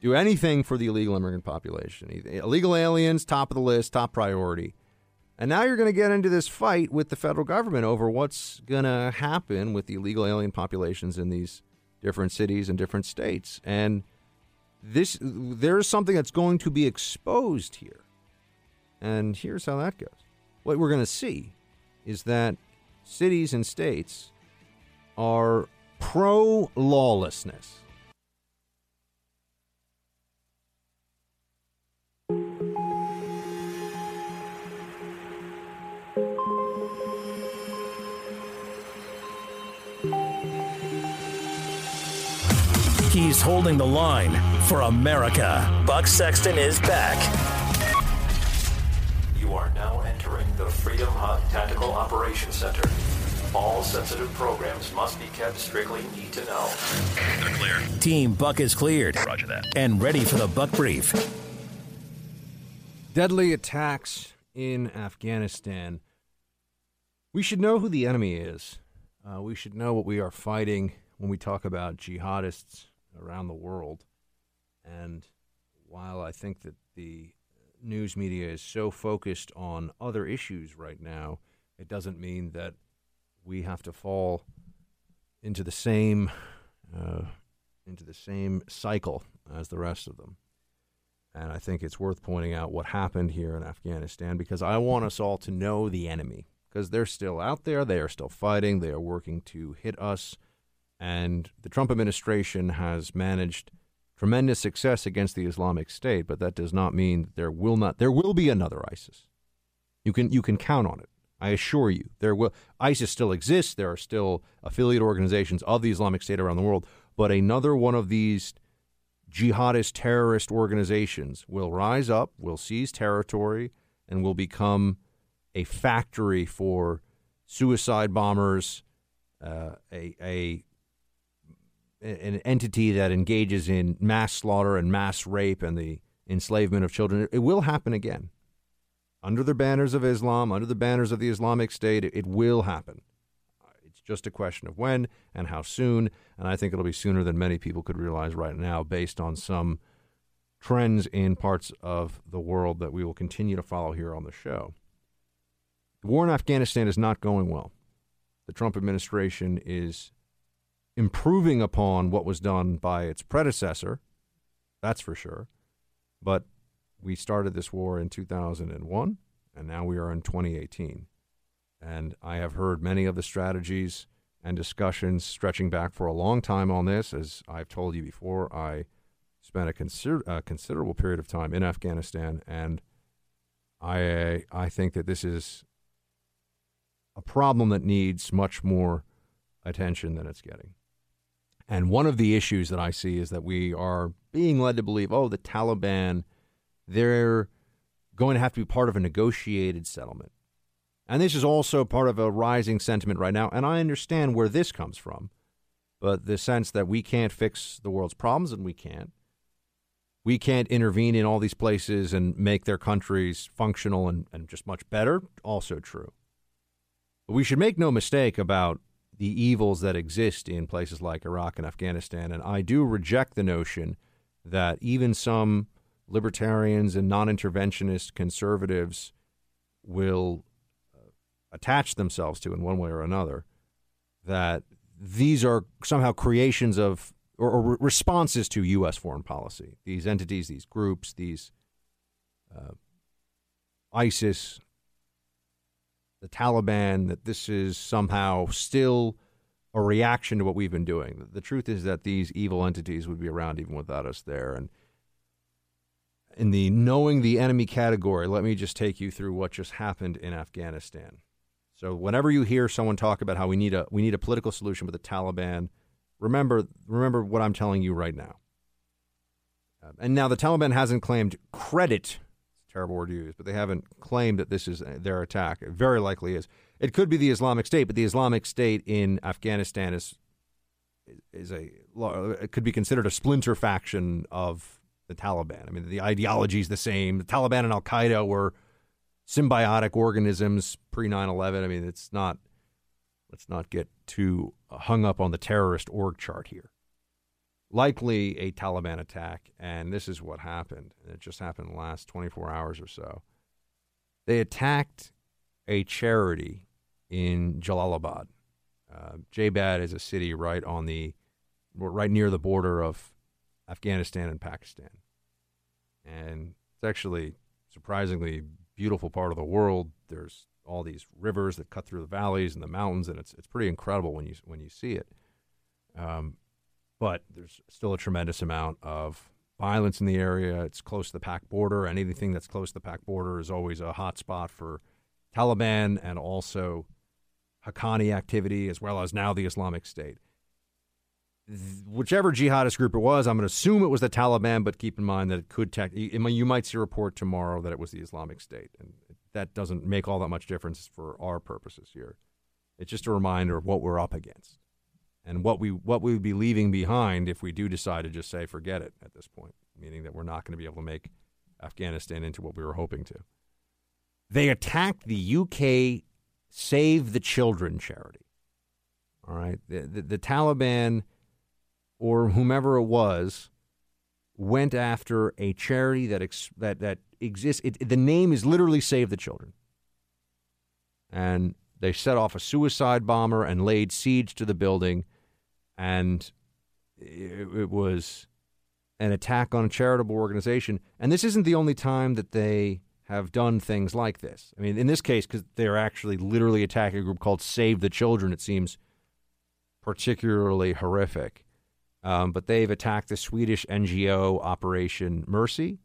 do anything for the illegal immigrant population. Illegal aliens, top of the list, top priority. And now you're going to get into this fight with the federal government over what's going to happen with the illegal alien populations in these different cities and different states. And this there's something that's going to be exposed here. And here's how that goes. What we're going to see is that cities and states are pro lawlessness. He's holding the line for America. Buck Sexton is back. You are now entering the Freedom Hut Tactical Operations Center. All sensitive programs must be kept strictly need to know. They're clear. Team Buck is cleared. Roger that. And ready for the Buck Brief. Deadly attacks in Afghanistan. We should know who the enemy is. Uh, we should know what we are fighting when we talk about jihadists around the world. And while I think that the news media is so focused on other issues right now, it doesn't mean that we have to fall into the same uh, into the same cycle as the rest of them. And I think it's worth pointing out what happened here in Afghanistan because I want us all to know the enemy because they're still out there, they are still fighting, they are working to hit us. And the Trump administration has managed tremendous success against the Islamic State, but that does not mean that there will not there will be another ISIS. You can you can count on it. I assure you, there will ISIS still exists. There are still affiliate organizations of the Islamic State around the world, but another one of these jihadist terrorist organizations will rise up, will seize territory, and will become a factory for suicide bombers, uh, a, a an entity that engages in mass slaughter and mass rape and the enslavement of children. It will happen again under the banners of Islam, under the banners of the Islamic State, it, will happen. It's just a question of when and how soon, and I think it'll be sooner than many people could realize right now based on some trends in parts of the world that we will continue to follow here on the show. The war in Afghanistan is not going well. The Trump administration is improving upon what was done by its predecessor, that's for sure. But we started this war in 2001, and now we are in 2018. And I have heard many of the strategies and discussions stretching back for a long time on this. As I've told you before, I spent a, consider- a considerable period of time in Afghanistan, and I I think that this is a problem that needs much more attention than it's getting. And one of the issues that I see is that we are being led to believe, oh, the Taliban, they're going to have to be part of a negotiated settlement. And this is also part of a rising sentiment right now. And I understand where this comes from. But the sense that we can't fix the world's problems, and we can't. We can't intervene in all these places and make their countries functional and, and just much better, also true. But we should make no mistake about the evils that exist in places like Iraq and Afghanistan. And I do reject the notion that even some libertarians and non interventionist conservatives will uh, attach themselves to in one way or another, that these are somehow creations of or, or responses to U.S. foreign policy. These entities, these groups, these uh, ISIS, the Taliban, that this is somehow still a reaction to what we've been doing. The truth is that these evil entities would be around even without us there. And in the knowing the enemy category, let me just take you through what just happened in Afghanistan. So whenever you hear someone talk about how we need a we need a political solution with the Taliban, remember remember what I'm telling you right now. Uh, and now the Taliban hasn't claimed credit. Terrible word to use, but they haven't claimed that this is their attack. It very likely is. It could be the Islamic State, but the Islamic State in Afghanistan is is a it could be considered a splinter faction of the Taliban. I mean, the ideology is the same. The Taliban and Al Qaeda were symbiotic organisms pre 9/11. I mean, it's not. Let's not get too hung up on the terrorist org chart here. Likely a Taliban attack, and this is what happened. It just happened in the last 24 hours or so. They attacked a charity in Jalalabad. Uh, Jaybad is a city right on the right near the border of Afghanistan and Pakistan, and it's actually surprisingly beautiful part of the world. There's all these rivers that cut through the valleys and the mountains, and it's it's pretty incredible when you when you see it. Um, but there's still a tremendous amount of violence in the area. It's close to the Pak border. And anything that's close to the Pak border is always a hot spot for Taliban and also Haqqani activity, as well as now the Islamic State whichever jihadist group it was, I'm going to assume it was the Taliban, but keep in mind that it could tech, you might see a report tomorrow that it was the Islamic State, and that doesn't make all that much difference for our purposes here. It's just a reminder of what we're up against and what we what we would be leaving behind if we do decide to just say forget it at this point, meaning that we're not going to be able to make Afghanistan into what we were hoping to. They attacked the UK Save the Children charity. All right, the, the, the Taliban or whomever it was went after a charity that ex- that that exists. It, the name is literally Save the Children, and they set off a suicide bomber and laid siege to the building, and it, it was an attack on a charitable organization. And this isn't the only time that they have done things like this. I mean, in this case, because they're actually literally attacking a group called Save the Children, it seems particularly horrific. Um, but they've attacked the Swedish NGO Operation Mercy.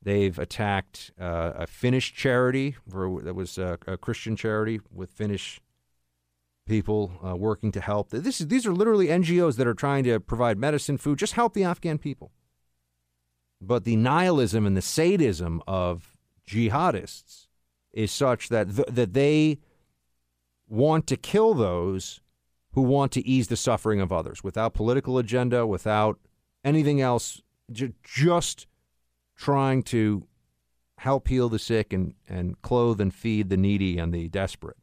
They've attacked uh, a Finnish charity for, that was a, a, Christian charity with Finnish people uh, working to help. This is, these are literally NGOs that are trying to provide medicine, food, just help the Afghan people. But the nihilism and the sadism of jihadists is such that th- that they want to kill those who want to ease the suffering of others without political agenda, without anything else, j- just trying to help heal the sick and, and clothe and feed the needy and the desperate.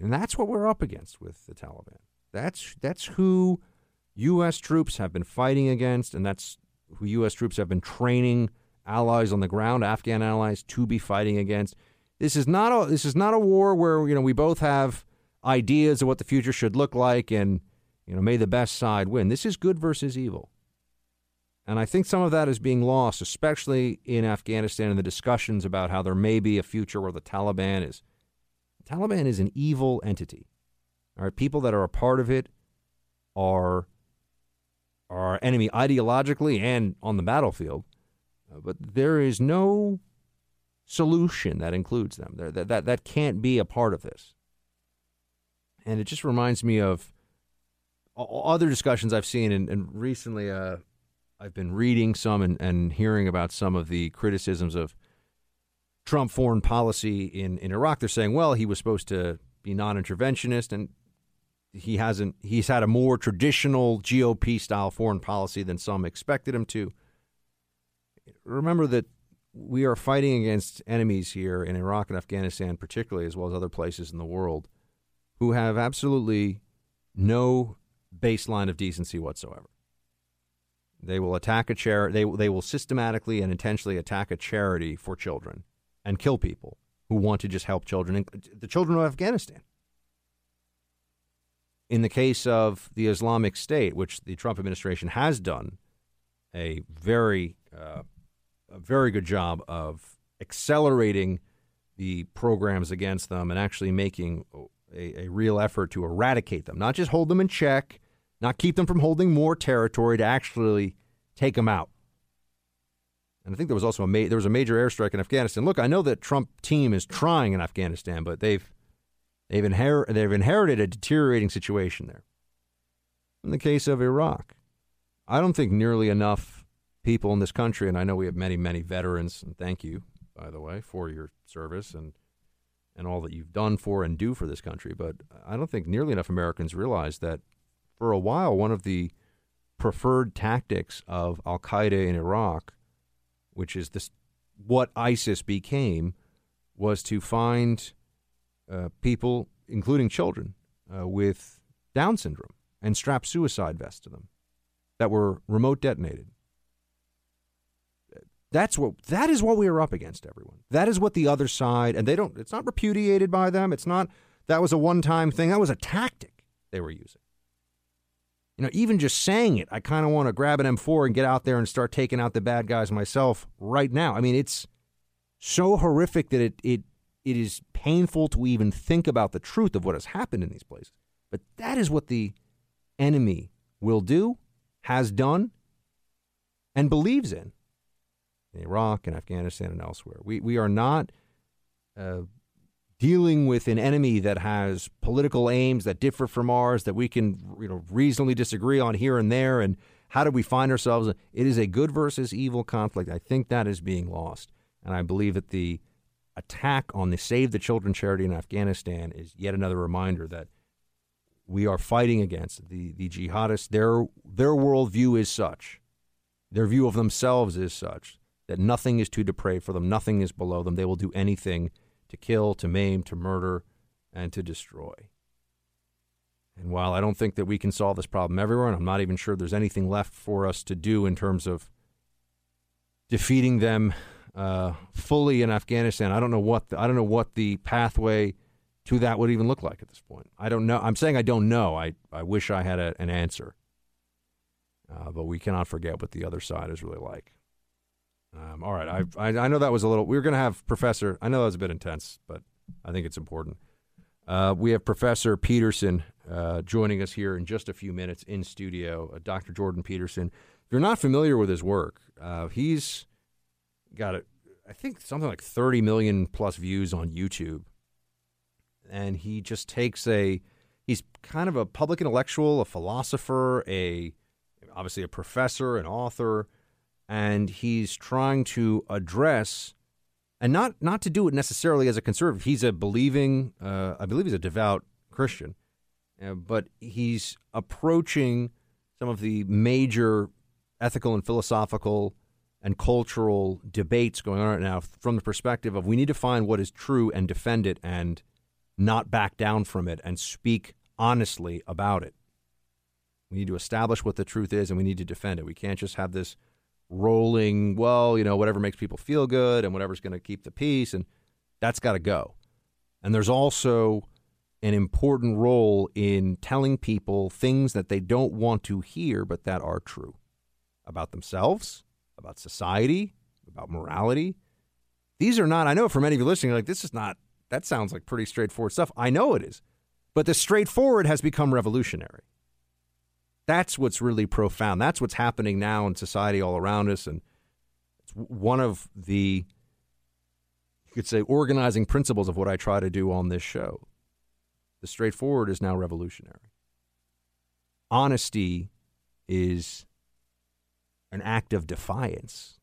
And that's what we're up against with the Taliban. That's that's who U.S. troops have been fighting against, and that's who U.S. troops have been training allies on the ground, Afghan allies, to be fighting against. This is not a this is not a war where you know we both have ideas of what the future should look like and you know may the best side win. This is good versus evil. And I think some of that is being lost, especially in Afghanistan and the discussions about how there may be a future where the Taliban is Taliban is an evil entity. All right, people that are a part of it are are enemy ideologically and on the battlefield, uh, but there is no solution that includes them. That, that, that can't be a part of this. And it just reminds me of other discussions I've seen, and, and recently uh, I've been reading some and, and hearing about some of the criticisms of Trump foreign policy in, in Iraq. They're saying, well, he was supposed to be non-interventionist, and he hasn't. He's had a more traditional GOP style foreign policy than some expected him to. Remember that we are fighting against enemies here in Iraq and Afghanistan, particularly as well as other places in the world, who have absolutely no baseline of decency whatsoever. They will attack a charity. They they will systematically and intentionally attack a charity for children and kill people who want to just help children, the children of Afghanistan. In the case of the Islamic State, which the Trump administration has done a very uh, a very good job of accelerating the programs against them and actually making a, a, real effort to eradicate them, not just hold them in check, not keep them from holding more territory, to actually take them out. And I think there was also a ma- there was a major airstrike in Afghanistan. Look, I know that Trump team is trying in Afghanistan, but they've they've, inher- they've inherited a deteriorating situation there. In the case of Iraq, I don't think nearly enough people in this country, and I know we have many, many veterans, and thank you, by the way, for your service and and all that you've done for and do for this country. But I don't think nearly enough Americans realize that for a while, one of the preferred tactics of Al Qaeda in Iraq, which is this, what ISIS became, was to find uh, people, including children, uh, with Down syndrome and strap suicide vests to them that were remote detonated. That's what that is what we are up against, everyone. That is what the other side and they don't it's not repudiated by them. It's not that was a one time thing. That was a tactic they were using. You know, even just saying it, I kind of want to grab an M4 and get out there and start taking out the bad guys myself right now. I mean, it's so horrific that it it it is painful to even think about the truth of what has happened in these places. But that is what the enemy will do, has done, and believes in in Iraq and Afghanistan and elsewhere. We, we are not uh, dealing with an enemy that has political aims that differ from ours that we can you know reasonably disagree on here and there and how do we find ourselves? It is a good versus evil conflict. I think that is being lost and i believe that the attack on the save the children charity in afghanistan is yet another reminder that we are fighting against the, the jihadists. Their their worldview is such their view of themselves is such that nothing is too depraved for them, nothing is below them. They will do anything to kill, to maim, to murder, and to destroy. And while I don't think that we can solve this problem everywhere, and I'm not even sure there's anything left for us to do in terms of defeating them uh, fully in Afghanistan, I don't know what the, I don't know what the pathway to that would even look like at this point. I don't know. I'm saying I don't know. I, I wish I had a, an answer. Uh, but we cannot forget what the other side is really like. Um, all right, I, I, I know that was a little. We were going to have Professor. I know that was a bit intense, but I think it's important. Uh, we have Professor Peterson uh, joining us here in just a few minutes in studio. Uh, Dr. Jordan Peterson. If you're not familiar with his work, uh, he's got a, I think something like 30 million plus views on YouTube, and he just takes a. He's kind of a public intellectual, a philosopher, a obviously a professor, an author and he's trying to address and not not to do it necessarily as a conservative. He's a believing, uh, I believe he's a devout Christian, uh, but he's approaching some of the major ethical and philosophical and cultural debates going on right now from the perspective of we need to find what is true and defend it and not back down from it and speak honestly about it. We need to establish what the truth is and we need to defend it. We can't just have this rolling, well, you know, whatever makes people feel good and whatever's going to keep the peace. And that's got to go. And there's also an important role in telling people things that they don't want to hear, but that are true about themselves, about society, about morality. These are not, I know for many of you listening, like, this is not, that sounds like pretty straightforward stuff. I know it is. But the straightforward has become revolutionary. That's what's really profound. That's what's happening now in society all around us. And it's one of the, you could say, organizing principles of what I try to do on this show. The straightforward is now revolutionary. honesty is an act of defiance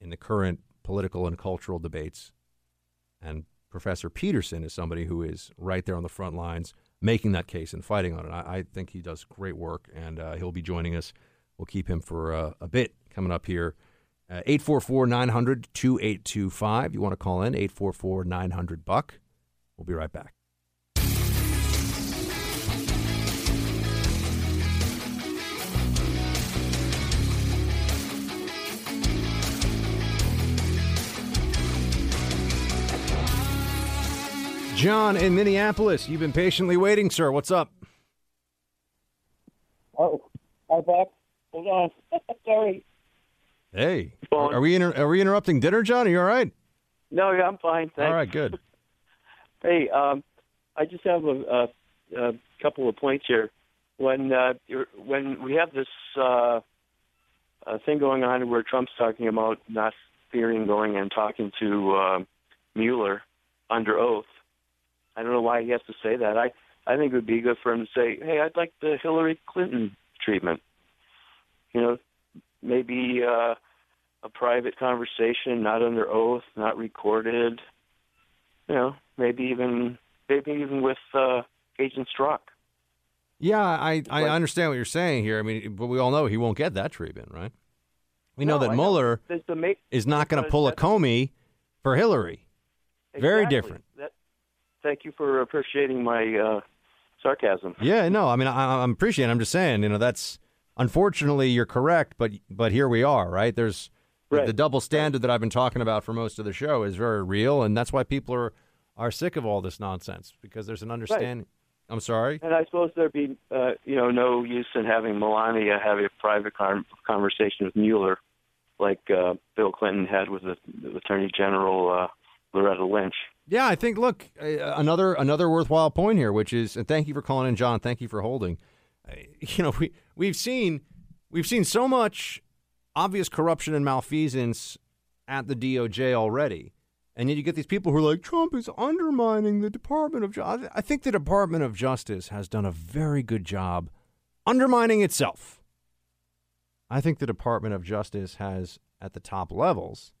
in the current political and cultural debates. And Professor Peterson is somebody who is right there on the front lines making that case and fighting on it. I, I think he does great work, and uh, he'll be joining us. We'll keep him for uh, a bit coming up here. Uh, 844 900 2825. You want to call in 844 900 Buck. We'll be right back. John in Minneapolis, you've been patiently waiting, sir. What's up? Oh, hi, Buck. Hold on. Sorry. Hey, are we inter- are we interrupting dinner, John? Are you all right? No, yeah, I'm fine. Thanks. All right, good. Hey, um, I just have a, a, a couple of points here. When uh, when we have this uh, uh, thing going on where Trump's talking about not fearing going and talking to uh, Mueller under oath, I don't know why he has to say that. I I think it would be good for him to say, "Hey, I'd like the Hillary Clinton treatment." You know, maybe uh, a private conversation, not under oath, not recorded. You know, maybe even maybe even with uh, Agent Strzok. Yeah, I, I understand what you're saying here. I mean, but we all know he won't get that treatment, right? We know No, that I. Mueller There's the ma- is not going to pull a Comey for Hillary. Very different. That, thank you for appreciating my uh, sarcasm. Yeah, no, I mean, I, I'm appreciating. I'm just saying, you know, that's unfortunately you're correct, but but here we are, right? There's the double standard that I've been talking about for most of the show is very real, and that's why people are are sick of all this nonsense because there's an understanding. I'm sorry. And I suppose there'd be, uh, you know, no use in having Melania have a private con- conversation with Mueller, like uh, Bill Clinton had with the, the Attorney General uh, Loretta Lynch. Yeah, I think. Look, uh, another another worthwhile point here, which is, and thank you for calling in, John. Thank you for holding. Uh, You know, we we've seen we've seen so much obvious corruption and malfeasance at the DOJ already, and yet you get these people who are like, Trump is undermining the Department of Justice. I think the Department of Justice has done a very good job undermining itself. I think the Department of Justice has, at the top levels,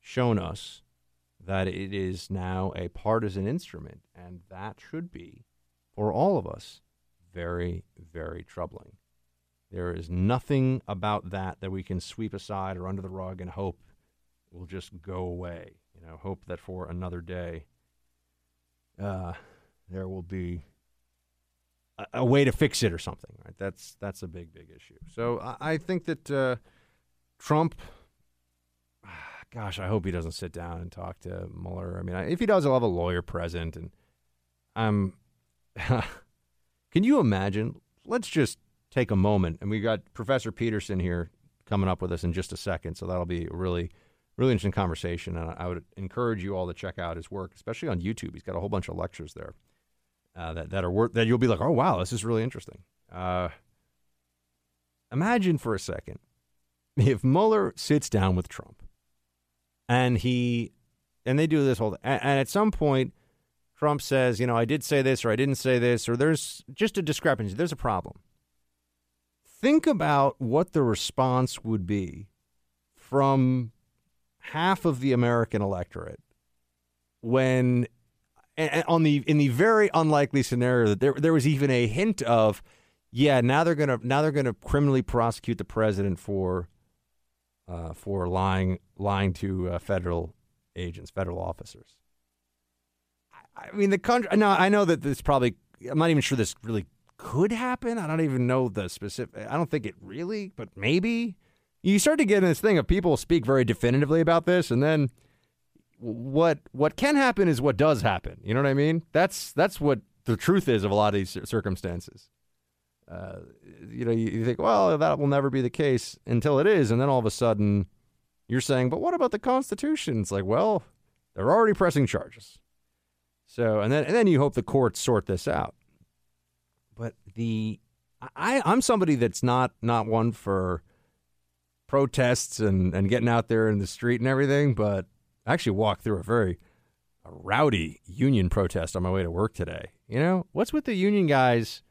shown us that it is now a partisan instrument, and that should be, for all of us, very, very troubling. There is nothing about that that we can sweep aside or under the rug and hope will just go away. You know, hope that for another day, uh, there will be a, a way to fix it or something. Right? That's that's a big, big issue. So I, I think that uh, Trump gosh, I hope he doesn't sit down and talk to Mueller. I mean, if he does, I'll have a lawyer present. And I'm. can you imagine? Let's just take a moment, and we got Professor Peterson here coming up with us in just a second. So that'll be a really, really interesting conversation. And I I would encourage you all to check out his work, especially on YouTube. He's got a whole bunch of lectures there uh, that that are worth that you'll be like, oh wow, this is really interesting. Uh, imagine for a second if Mueller sits down with Trump and he and they do this whole and, and at some point Trump says, you know, I did say this or I didn't say this or there's just a discrepancy. There's a problem. Think about what the response would be from half of the American electorate when on the in the very unlikely scenario that there there was even a hint of yeah now they're gonna now they're gonna criminally prosecute the president for uh, for lying lying to uh, federal agents federal officers. I, I mean the country. Now I know that this probably I'm not even sure this really could happen. I don't even know the specific. I don't think it really, but maybe. You start to get in this thing of people speak very definitively about this, and then what what can happen is what does happen. You know what I mean? That's that's what the truth is of a lot of these circumstances. Uh, you know, you, you think, well, that will never be the case until it is, and then all of a sudden, you're saying, but what about the Constitution? It's like, well, they're already pressing charges. So, and then and then you hope the courts sort this out. But the I I'm somebody that's not not one for protests and and getting out there in the street and everything, but I actually walked through a very a rowdy union protest on my way to work today. You know, what's with the union guys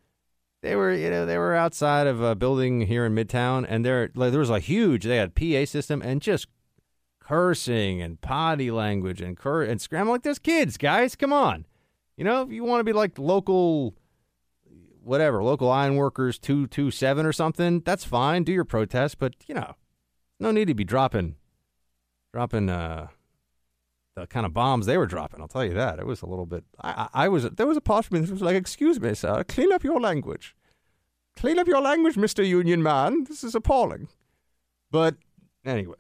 they were you know they were outside of a building here in Midtown, and there like, there was a huge they had PA system and just cursing and potty language and cur and scram like there's kids, guys, come on, you know if you want to be like local. Whatever, local ironworkers two two seven or something. That's fine. Do your protest, but you know, no need to be dropping, dropping uh, the kind of bombs they were dropping. I'll tell you that. It was a little bit. I, I, was. There was a part of me that was like, "Excuse me, sir, clean up your language. Clean up your language, Mister Union Man. This is appalling." But anyway,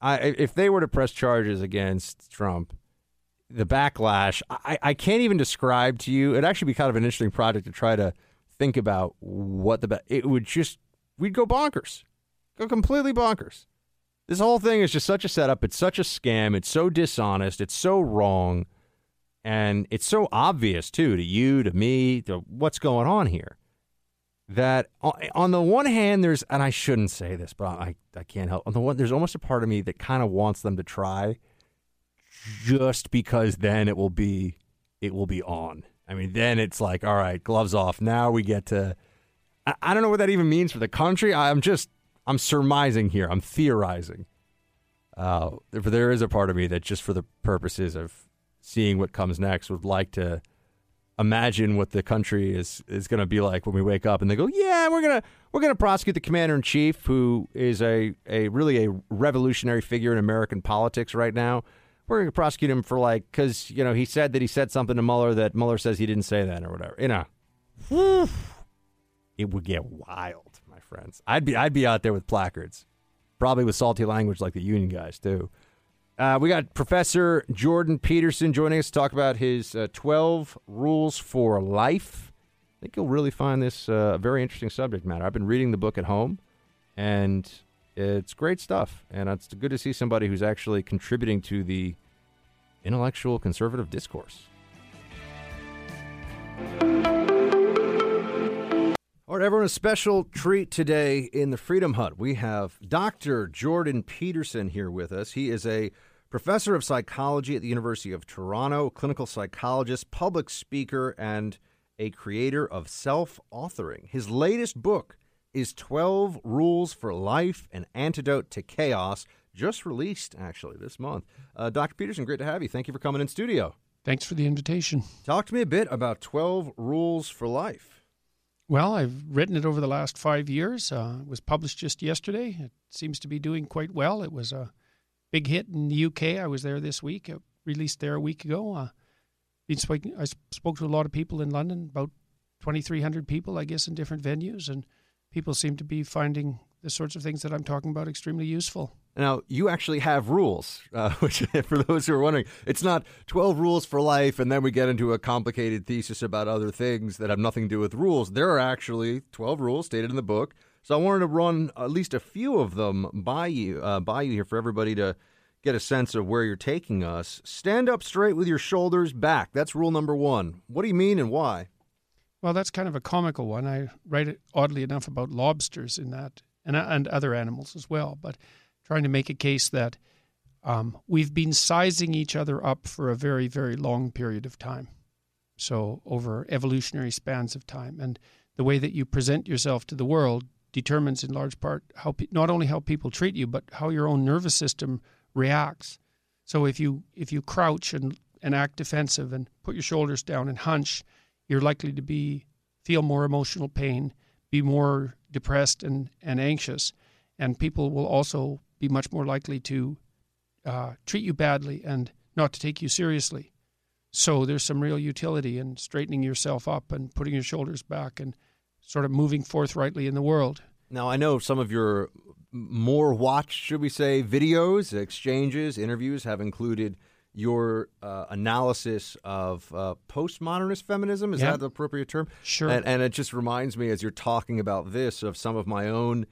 I if they were to press charges against Trump, the backlash, I, I can't even describe to you. It'd actually be kind of an interesting project to try to think about what the it would just we'd go bonkers, go completely bonkers. This whole thing is just such a setup. It's such a scam. It's so dishonest. It's so wrong, and it's so obvious too to you, to me, to what's going on here. That on the one hand, there's and I shouldn't say this, but I I can't help. On the one, there's almost a part of me that kind of wants them to try, just because then it will be it will be on. I mean, then it's like, all right, gloves off. Now we get to. I, I don't know what that even means for the country. I'm just, I'm surmising here. I'm theorizing. Uh, there is a part of me that, just for the purposes of seeing what comes next, would like to imagine what the country is is going to be like when we wake up and they go, yeah, we're gonna we're gonna prosecute the commander in chief, who is a a really a revolutionary figure in American politics right now we're going to prosecute him for like because you know he said that he said something to Mueller that Mueller says he didn't say that or whatever. You know, it would get wild, friends. I'd be I'd be out there with placards, probably with salty language like the union guys too. Uh, we got Professor Jordan Peterson joining us to talk about his uh, 12 rules for life. I think you'll really find this uh, a very interesting subject matter. I've been reading the book at home, and it's great stuff, and it's good to see somebody who's actually contributing to the intellectual conservative discourse. All right, everyone, a special treat today in the Freedom Hut. We have Dr. Jordan Peterson here with us. He is a professor of psychology at the University of Toronto, clinical psychologist, public speaker, and a creator of self authoring. His latest book is 12 Rules for Life An Antidote to Chaos, just released actually this month. Uh, Dr. Peterson, great to have you. Thank you for coming in studio. Thanks for the invitation. Talk to me a bit about 12 Rules for Life. Well, I've written it over the last five years. Uh, it was published just yesterday. It seems to be doing quite well. It was a big hit in the UK. I was there this week. It released there a week ago. Uh, I spoke to a lot of people in London, about 2,300 people, I guess, in different venues, and people seem to be finding the sorts of things that I'm talking about extremely useful. Now, you actually have rules, uh, which, for those who are wondering, it's not 12 rules for life, and then we get into a complicated thesis about other things that have nothing to do with rules. There are actually 12 rules stated in the book. So I wanted to run at least a few of them by you, uh, by you here for everybody to get a sense of where you're taking us. Stand up straight with your shoulders back. That's rule number one. What do you mean and why? Well, that's kind of a comical one. I write, it oddly enough, about lobsters in that, and, and other animals as well. But trying to make a case that um, we've been sizing each other up for a very, very long period of time. So, over evolutionary spans of time. And the way that you present yourself to the world determines, in large part, how pe- not only how people treat you, but how your own nervous system reacts. So, if you if you crouch and, and act defensive and put your shoulders down and hunch, you're likely to be feel more emotional pain, be more depressed and, and anxious, and people will also be much more likely to uh, treat you badly and not to take you seriously. So there's some real utility in straightening yourself up and putting your shoulders back and sort of moving forthrightly in the world. Now, I know some of your more watched, should we say, videos, exchanges, interviews have included your uh, analysis of uh, postmodernist feminism. Is Yeah. that the appropriate term? Sure. And, and it just reminds me, as you're talking about this, of some of my own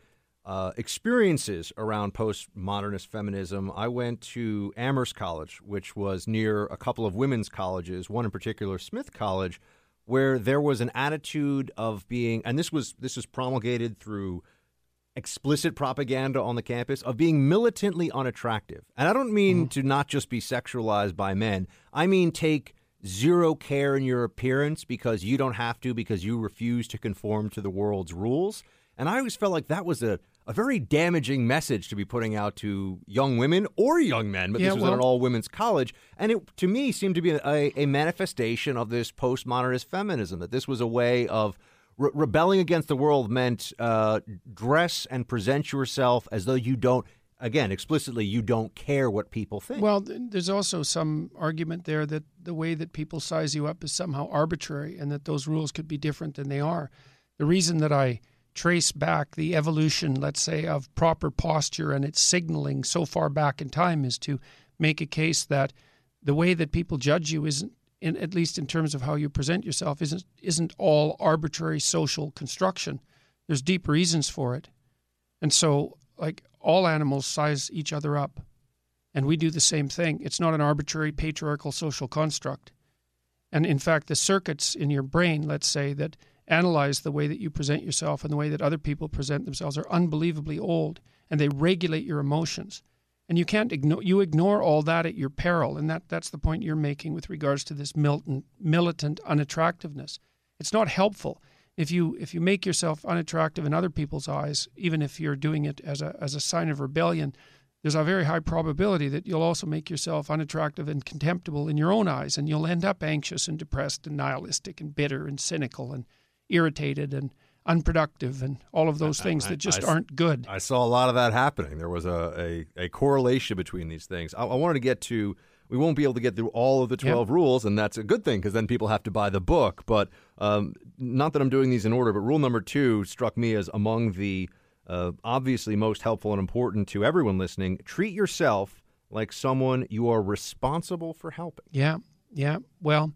uh, experiences around postmodernist feminism. I went to Amherst College, which was near a couple of women's colleges, one in particular, Smith College, where there was an attitude of being, and this was this was promulgated through explicit propaganda on the campus of being militantly unattractive. And I don't mean to not just be sexualized by men. I mean take zero care in your appearance because you don't have to because you refuse to conform to the world's rules. And I always felt like that was a, a very damaging message to be putting out to young women or young men, but Yeah, this was well- at an all women's college. And it, to me, seemed to be a, a manifestation of this postmodernist feminism, that this was a way of re- rebelling against the world meant uh, dress and present yourself as though you don't, again, explicitly, you don't care what people think. Well, there's also some argument there that the way that people size you up is somehow arbitrary and that those rules could be different than they are. The reason that I trace back the evolution, let's say, of proper posture and its signaling so far back in time is to make a case that the way that people judge you isn't in, at least in terms of how you present yourself isn't isn't all arbitrary social construction. There's deep reasons for it. And so like all animals size each other up and we do the same thing. It's not an arbitrary patriarchal social construct. And in fact, the circuits in your brain, let's say, that analyze the way that you present yourself and the way that other people present themselves are unbelievably old and they regulate your emotions. And you can't ignore you ignore all that at your peril, and that, that's the point you're making with regards to this militant militant unattractiveness. It's not helpful if you if you make yourself unattractive in other people's eyes, even if you're doing it as a as a sign of rebellion, there's a very high probability that you'll also make yourself unattractive and contemptible in your own eyes, and you'll end up anxious and depressed and nihilistic and bitter and cynical and irritated and unproductive and all of those things I- that just I- aren't good. I saw a lot of that happening. There was a, a, a correlation between these things. I, I wanted to get to, we won't be able to get through all of the 12 rules, and that's a good thing because then people have to buy the book. But um, not that I'm doing these in order, but rule number two struck me as among the uh, obviously most helpful and important to everyone listening. Treat yourself like someone you are responsible for helping. Yeah, yeah. Well,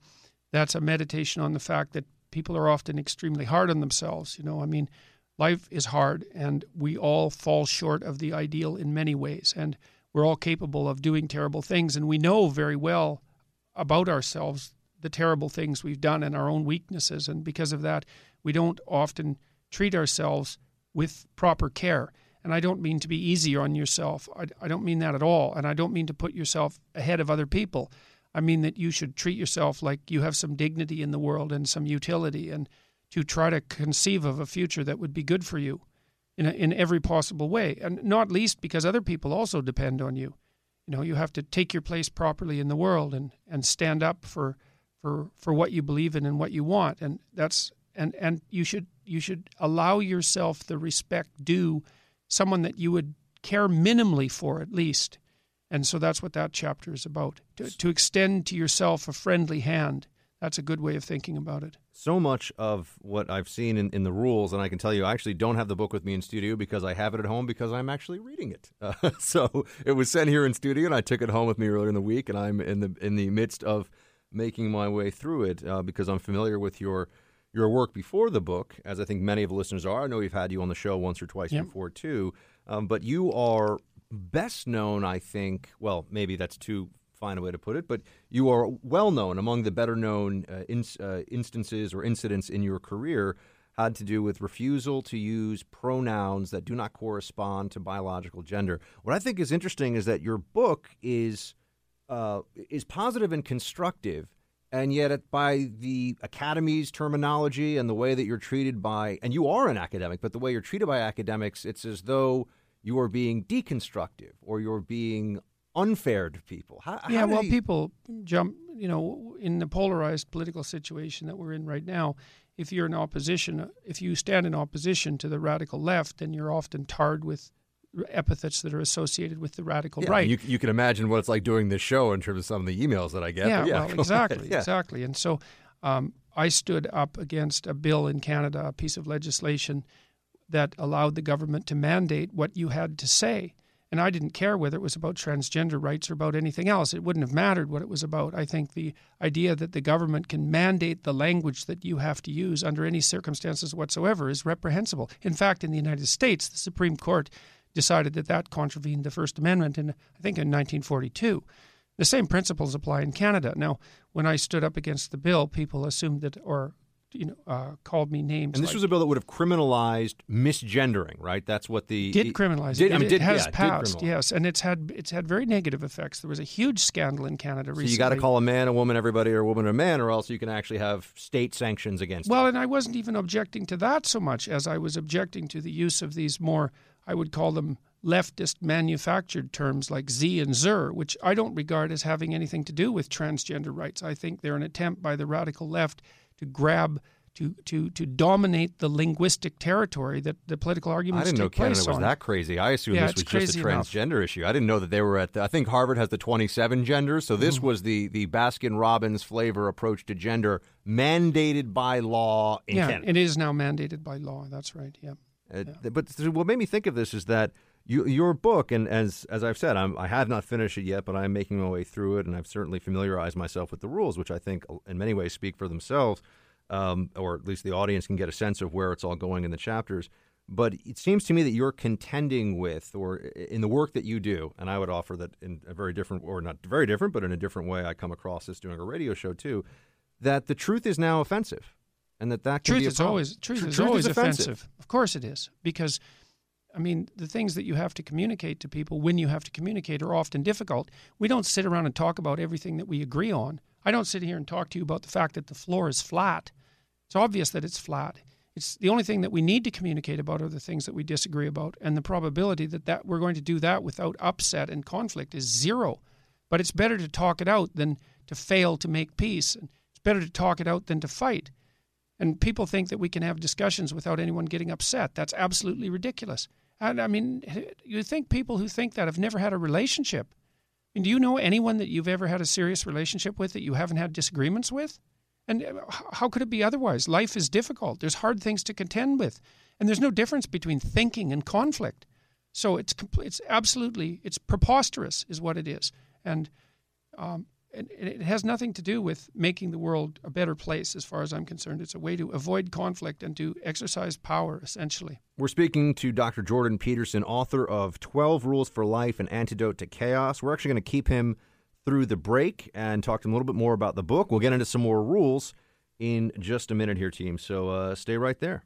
that's a meditation on the fact that people are often extremely hard on themselves. You know, I mean, life is hard, and we all fall short of the ideal in many ways, and we're all capable of doing terrible things, and we know very well about ourselves the terrible things we've done and our own weaknesses, and because of that, we don't often treat ourselves with proper care. And I don't mean to be easy on yourself. I, I don't mean that at all. And I don't mean to put yourself ahead of other people. I mean that you should treat yourself like you have some dignity in the world and some utility and to try to conceive of a future that would be good for you in, a, in every possible way. And not least because other people also depend on you. You know, you have to take your place properly in the world and, and stand up for, for, for what you believe in and what you want. And that's and, and you should you should allow yourself the respect due someone that you would care minimally for at least. And so that's what that chapter is about. To, to extend to yourself a friendly hand. That's a good way of thinking about it. So much of what I've seen in, in the rules, and I can tell you, I actually don't have the book with me in studio because I have it at home because I'm actually reading it. Uh, so it was sent here in studio, and I took it home with me earlier in the week, and I'm in the in the midst of making my way through it uh, because I'm familiar with your your work before the book, as I think many of the listeners are. I know we've had you on the show once or twice Yep. before too, um, but you are best known, I think. Well, maybe that's too fine a way to put it, but you are well known among the better known uh, ins- uh, instances or incidents in your career had to do with refusal to use pronouns that do not correspond to biological gender. What I think is interesting is that your book is uh, is positive and constructive, and yet by the academy's terminology and the way that you're treated by, and you are an academic, but the way you're treated by academics, it's as though you are being deconstructive or you're being unfair to people. How, yeah, how well, you- people jump, you know, in the polarized political situation that we're in right now, if you're in opposition, if you stand in opposition to the radical left, then you're often tarred with epithets that are associated with the radical Yeah, right. You, you can imagine what it's like doing this show in terms of some of the emails that I get. Yeah, yeah well, exactly, Yeah. exactly. And so um, I stood up against a bill in Canada, a piece of legislation that allowed the government to mandate what you had to say. And I didn't care whether it was about transgender rights or about anything else. It wouldn't have mattered what it was about. I think the idea that the government can mandate the language that you have to use under any circumstances whatsoever is reprehensible. In fact, in the United States, the Supreme Court decided that that contravened the First Amendment in, I think, in 1942. The same principles apply in Canada. Now, when I stood up against the bill, people assumed that, or you know, uh, called me names. And this like- was a bill that would have criminalized misgendering, right? That's what the did criminalize Did, it. I mean, it did, has yeah, passed, yes, and it's had it's had very negative effects. There was a huge scandal in Canada So recently. you got to call a man a woman, everybody, or a woman a man, or else you can actually have state sanctions against. Well, and I wasn't even objecting to that so much as I was objecting to the use of these more, I would call them leftist manufactured terms like Z and Zer, which I don't regard as having anything to do with transgender rights. I think they're an attempt by the radical left to grab. To, to, to dominate the linguistic territory that the political arguments. I didn't know Canada was on. that crazy. I assumed Yeah, this was just a crazy enough. transgender issue. I didn't know that they were at. The, I think Harvard has the twenty-seven genders, so this Mhm. was the the Baskin Robbins flavor approach to gender, mandated by law in yeah, Canada. it is now mandated by law. That's right. Yeah. Uh, th- But what made me think of this is that you, your book, and as as I've said, I'm, I have not finished it yet, but I'm making my way through it, and I've certainly familiarized myself with the rules, which I think, uh, in many ways, speak for themselves, um, or at least the audience can get a sense of where it's all going in the chapters. But it seems to me that you're contending with, or in the work that you do, and I would offer that in a very different, or not very different, but in a different way, I come across this doing a radio show too, that the truth is now offensive, and that that can truth be a is always truth, Tr- is always offensive. offensive. Of course it is because I mean the things that you have to communicate to people when you have to communicate are often difficult. We don't sit around and talk about everything that we agree on. I don't sit here and talk to you about the fact that the floor is flat. It's obvious that it's flat. It's the only thing that we need to communicate about are the things that we disagree about, and the probability that, that we're going to do that without upset and conflict is zero. But it's better to talk it out than to fail to make peace. And it's better to talk it out than to fight. And people think that we can have discussions without anyone getting upset. That's absolutely ridiculous. And I mean, you think people who think that have never had a relationship. I mean, do you know anyone that you've ever had a serious relationship with that you haven't had disagreements with? And uh, how could it be otherwise? Life is difficult. There's hard things to contend with, and there's no difference between thinking and conflict. So it's it's absolutely it's preposterous, is what it is, and um, it, it has nothing to do with making the world a better place, as far as I'm concerned. It's a way to avoid conflict and to exercise power, essentially. We're speaking to Dr. Jordan Peterson, author of 12 Rules for Life An Antidote to Chaos. We're actually going to keep him through the break and talk to him a little bit more about the book. We'll get into some more rules in just a minute here, team. So uh, stay right there.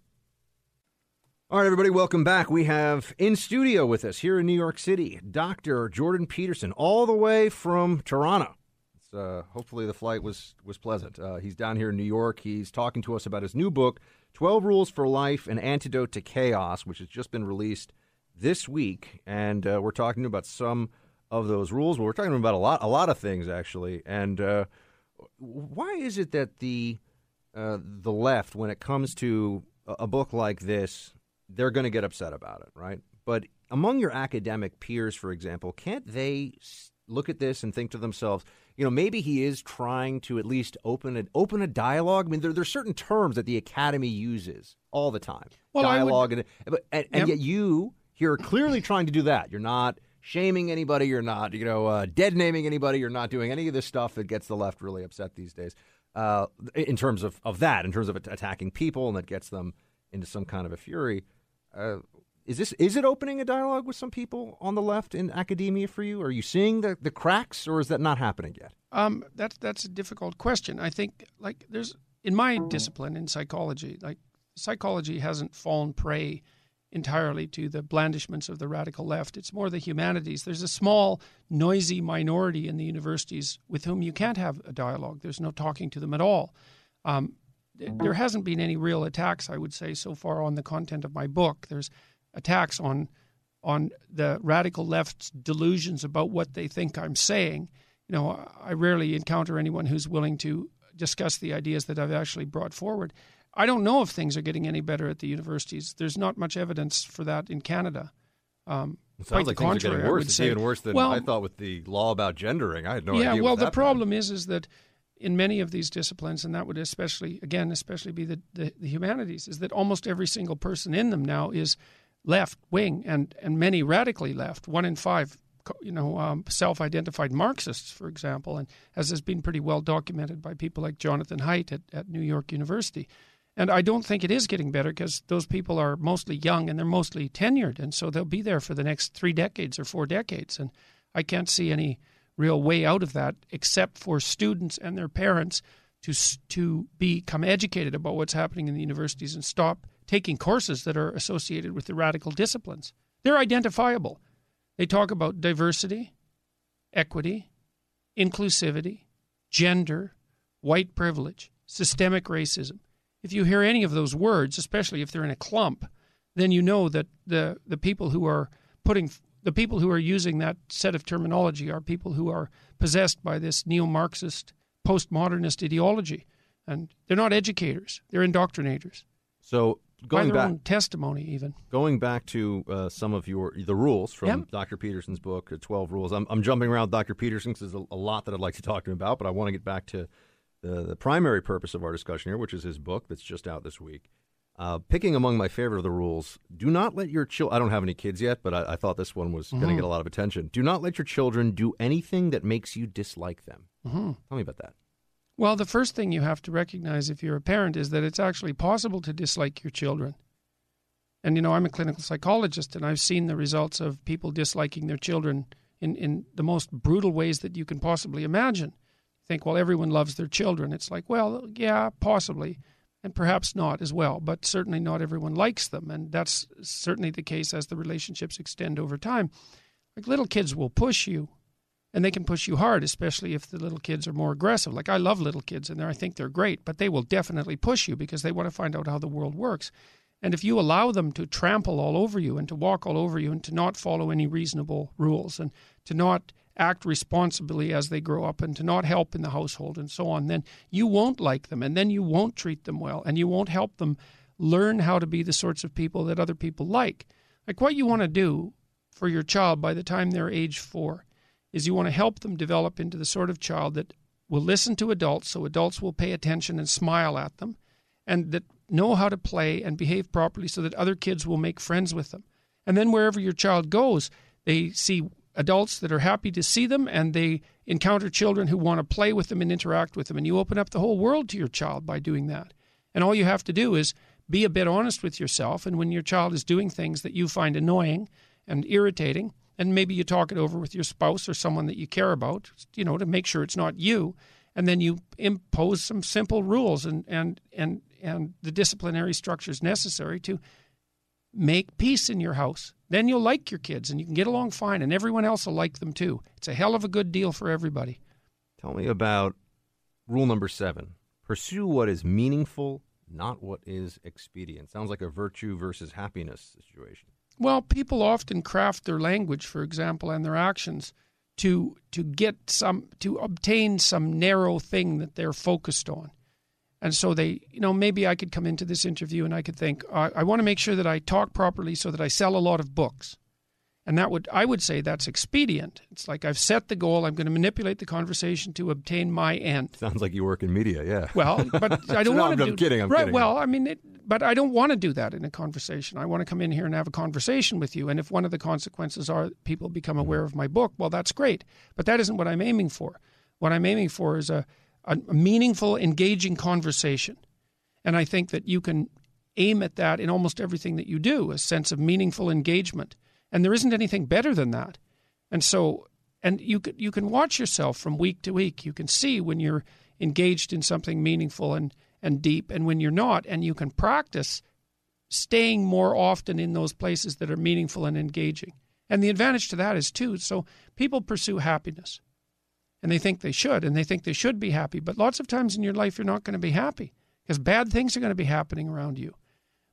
All right, everybody, welcome back. We have in studio with us here in New York City Dr. Jordan Peterson, all the way from Toronto. Uh, hopefully, the flight was was pleasant. Uh, he's down here in New York. He's talking to us about his new book, 12 Rules for Life An Antidote to Chaos, which has just been released this week. And uh, we're talking about some of those rules. Well, we're talking about a lot, a lot of things, actually. And uh, why is it that the uh, the left, when it comes to a book like this, they're going to get upset about it, right? But among your academic peers, for example, can't they look at this and think to themselves, you know, maybe he is trying to at least open a, open a dialogue? I mean, there, there's certain terms that the academy uses all the time, Well, I would- dialogue, and but and, and Yep. yet you here are clearly trying to do that. You're not shaming anybody. You're not, you know, uh, dead naming anybody. You're not doing any of this stuff that gets the left really upset these days. Uh, in terms of, of that, in terms of attacking people, and that gets them into some kind of a fury. Uh, is this is it opening a dialogue with some people on the left in academia for you? Are you seeing the, the cracks, or is that not happening yet? Um, that's that's a difficult question. I think like there's in my discipline in psychology, like psychology hasn't fallen prey entirely to the blandishments of the radical left. It's more the humanities. There's a small, noisy minority in the universities with whom you can't have a dialogue. There's no talking to them at all. Um, there hasn't been any real attacks, I would say, so far on the content of my book. There's attacks on on the radical left's delusions about what they think I'm saying. You know, I rarely encounter anyone who's willing to discuss the ideas that I've actually brought forward. I don't know if things are getting any better at the universities. There's not much evidence for that in Canada. Um, It quite sounds like the things are getting worse. It's say. even worse than well, I thought with the law about gendering. I had no yeah, idea. Yeah, well, the problem is, is that in many of these disciplines, and that would especially, again, especially be the, the, the humanities, is that almost every single person in them now is left wing, and and many radically left. One in five, you know, um, self-identified Marxists, for example, and as has been pretty well documented by people like Jonathan Haidt at, at New York University. And I don't think it is getting better because those people are mostly young and they're mostly tenured, and so they'll be there for the next three decades or four decades. And I can't see any real way out of that except for students and their parents to to become educated about what's happening in the universities and stop taking courses that are associated with the radical disciplines. They're identifiable. They talk about diversity, equity, inclusivity, gender, white privilege, systemic racism. If you hear any of those words, especially if they're in a clump, then you know that the the people who are putting the people who are using that set of terminology are people who are possessed by this neo-Marxist, postmodernist ideology, and they're not educators; they're indoctrinators. So going back, testimony, even. going back to uh, some of your the rules from Yep. Dr. Peterson's book, uh, Twelve Rules. I'm, I'm jumping around Dr. Peterson because there's a, a lot that I'd like to talk to him about, but I want to get back to the, the primary purpose of our discussion here, which is his book that's just out this week. Uh, picking among my favorite of the rules: Do not let your children. I don't have any kids yet, but I, I thought this one was going to get a lot of attention. Do not let your children do anything that makes you dislike them. Mhm. Tell me about that. Well, the first thing you have to recognize if you're a parent is that it's actually possible to dislike your children. And, you know, I'm a clinical psychologist and I've seen the results of people disliking their children in, in the most brutal ways that you can possibly imagine. You think, well, everyone loves their children. It's like, well, yeah, possibly, and perhaps not as well, but certainly not everyone likes them. And that's certainly the case as the relationships extend over time. Like little kids will push you and they can push you hard, especially if the little kids are more aggressive. Like I love little kids, and I think they're great, but they will definitely push you because they want to find out how the world works. And if you allow them to trample all over you and to walk all over you and to not follow any reasonable rules and to not act responsibly as they grow up and to not help in the household and so on, then you won't like them and then you won't treat them well and you won't help them learn how to be the sorts of people that other people like. Like what you want to do for your child by the time they're age four is you want to help them develop into the sort of child that will listen to adults so adults will pay attention and smile at them and that know how to play and behave properly so that other kids will make friends with them. And then wherever your child goes, they see adults that are happy to see them and they encounter children who want to play with them and interact with them. And you open up the whole world to your child by doing that. And all you have to do is be a bit honest with yourself. And when your child is doing things that you find annoying and irritating, and maybe you talk it over with your spouse or someone that you care about, you know, to make sure it's not you. And then you impose some simple rules and, and, and, and the disciplinary structures necessary to make peace in your house. Then you'll like your kids and you can get along fine, and everyone else will like them too. It's a hell of a good deal for everybody. Tell me about rule number seven pursue what is meaningful, not what is expedient. Sounds like a virtue versus happiness situation. Well, people often craft their language, for example, and their actions to to get some to obtain some narrow thing that they're focused on. And so they, you know, maybe I could come into this interview and I could think, I, I want to make sure that I talk properly so that I sell a lot of books. And that would, I would say that's expedient. It's like I've set the goal. I'm going to manipulate the conversation to obtain my end. Sounds like you work in media, yeah. Well, but I don't No, want to I'm do. kidding, I'm right. kidding. Well, I mean, it, but I don't want to do that in a conversation. I want to come in here and have a conversation with you. And if one of the consequences are people become mm-hmm. aware of my book, well, that's great. But that isn't what I'm aiming for. What I'm aiming for is a, a meaningful, engaging conversation. And I think that you can aim at that in almost everything that you do, a sense of meaningful engagement. And there isn't anything better than that. And so, and you can, you can watch yourself from week to week. You can see when you're engaged in something meaningful and, and deep and when you're not. And you can practice staying more often in those places that are meaningful and engaging. And the advantage to that is, too, so people pursue happiness and they think they should and they think they should be happy. But lots of times in your life, you're not going to be happy because bad things are going to be happening around you.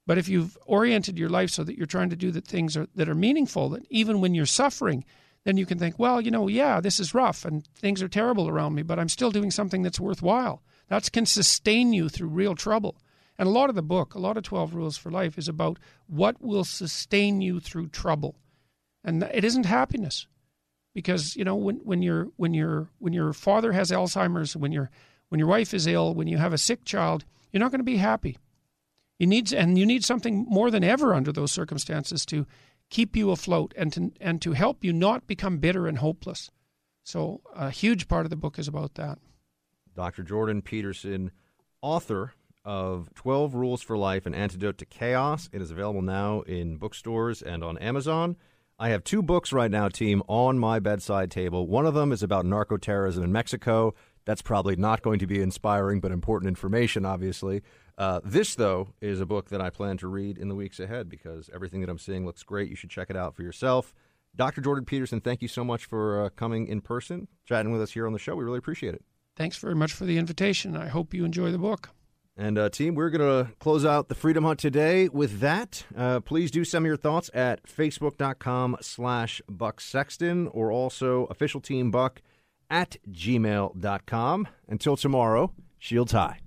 But if you've oriented your life so that you're trying to do the things are, that are meaningful, that even when you're suffering, then you can think, well, you know, yeah, this is rough and things are terrible around me, but I'm still doing something that's worthwhile. That can sustain you through real trouble. And a lot of the book, a lot of 12 Rules for Life, is about what will sustain you through trouble. And it isn't happiness. Because, you know, when, when your when your when your father has Alzheimer's, when your when your wife is ill, when you have a sick child, you're not going to be happy. You need and you need something more than ever under those circumstances to keep you afloat and to and to help you not become bitter and hopeless. So a huge part of the book is about that. Dr. Jordan Peterson, author of 12 Rules for Life An Antidote to Chaos. It is available now in bookstores and on Amazon. I have two books right now, team, on my bedside table. One of them is about narco-terrorism in Mexico. That's probably not going to be inspiring, but important information, obviously. Uh, this, though, is a book that I plan to read in the weeks ahead because everything that I'm seeing looks great. You should check it out for yourself. Dr. Jordan Peterson, thank you so much for uh, coming in person, chatting with us here on the show. We really appreciate it. Thanks very much for the invitation. I hope you enjoy the book. And uh, team, we're going to close out the Freedom Hut today with that. Uh, please do send me your thoughts at facebook.com slash Buck Sexton or also official team Buck at gmail.com. Until tomorrow, shields high.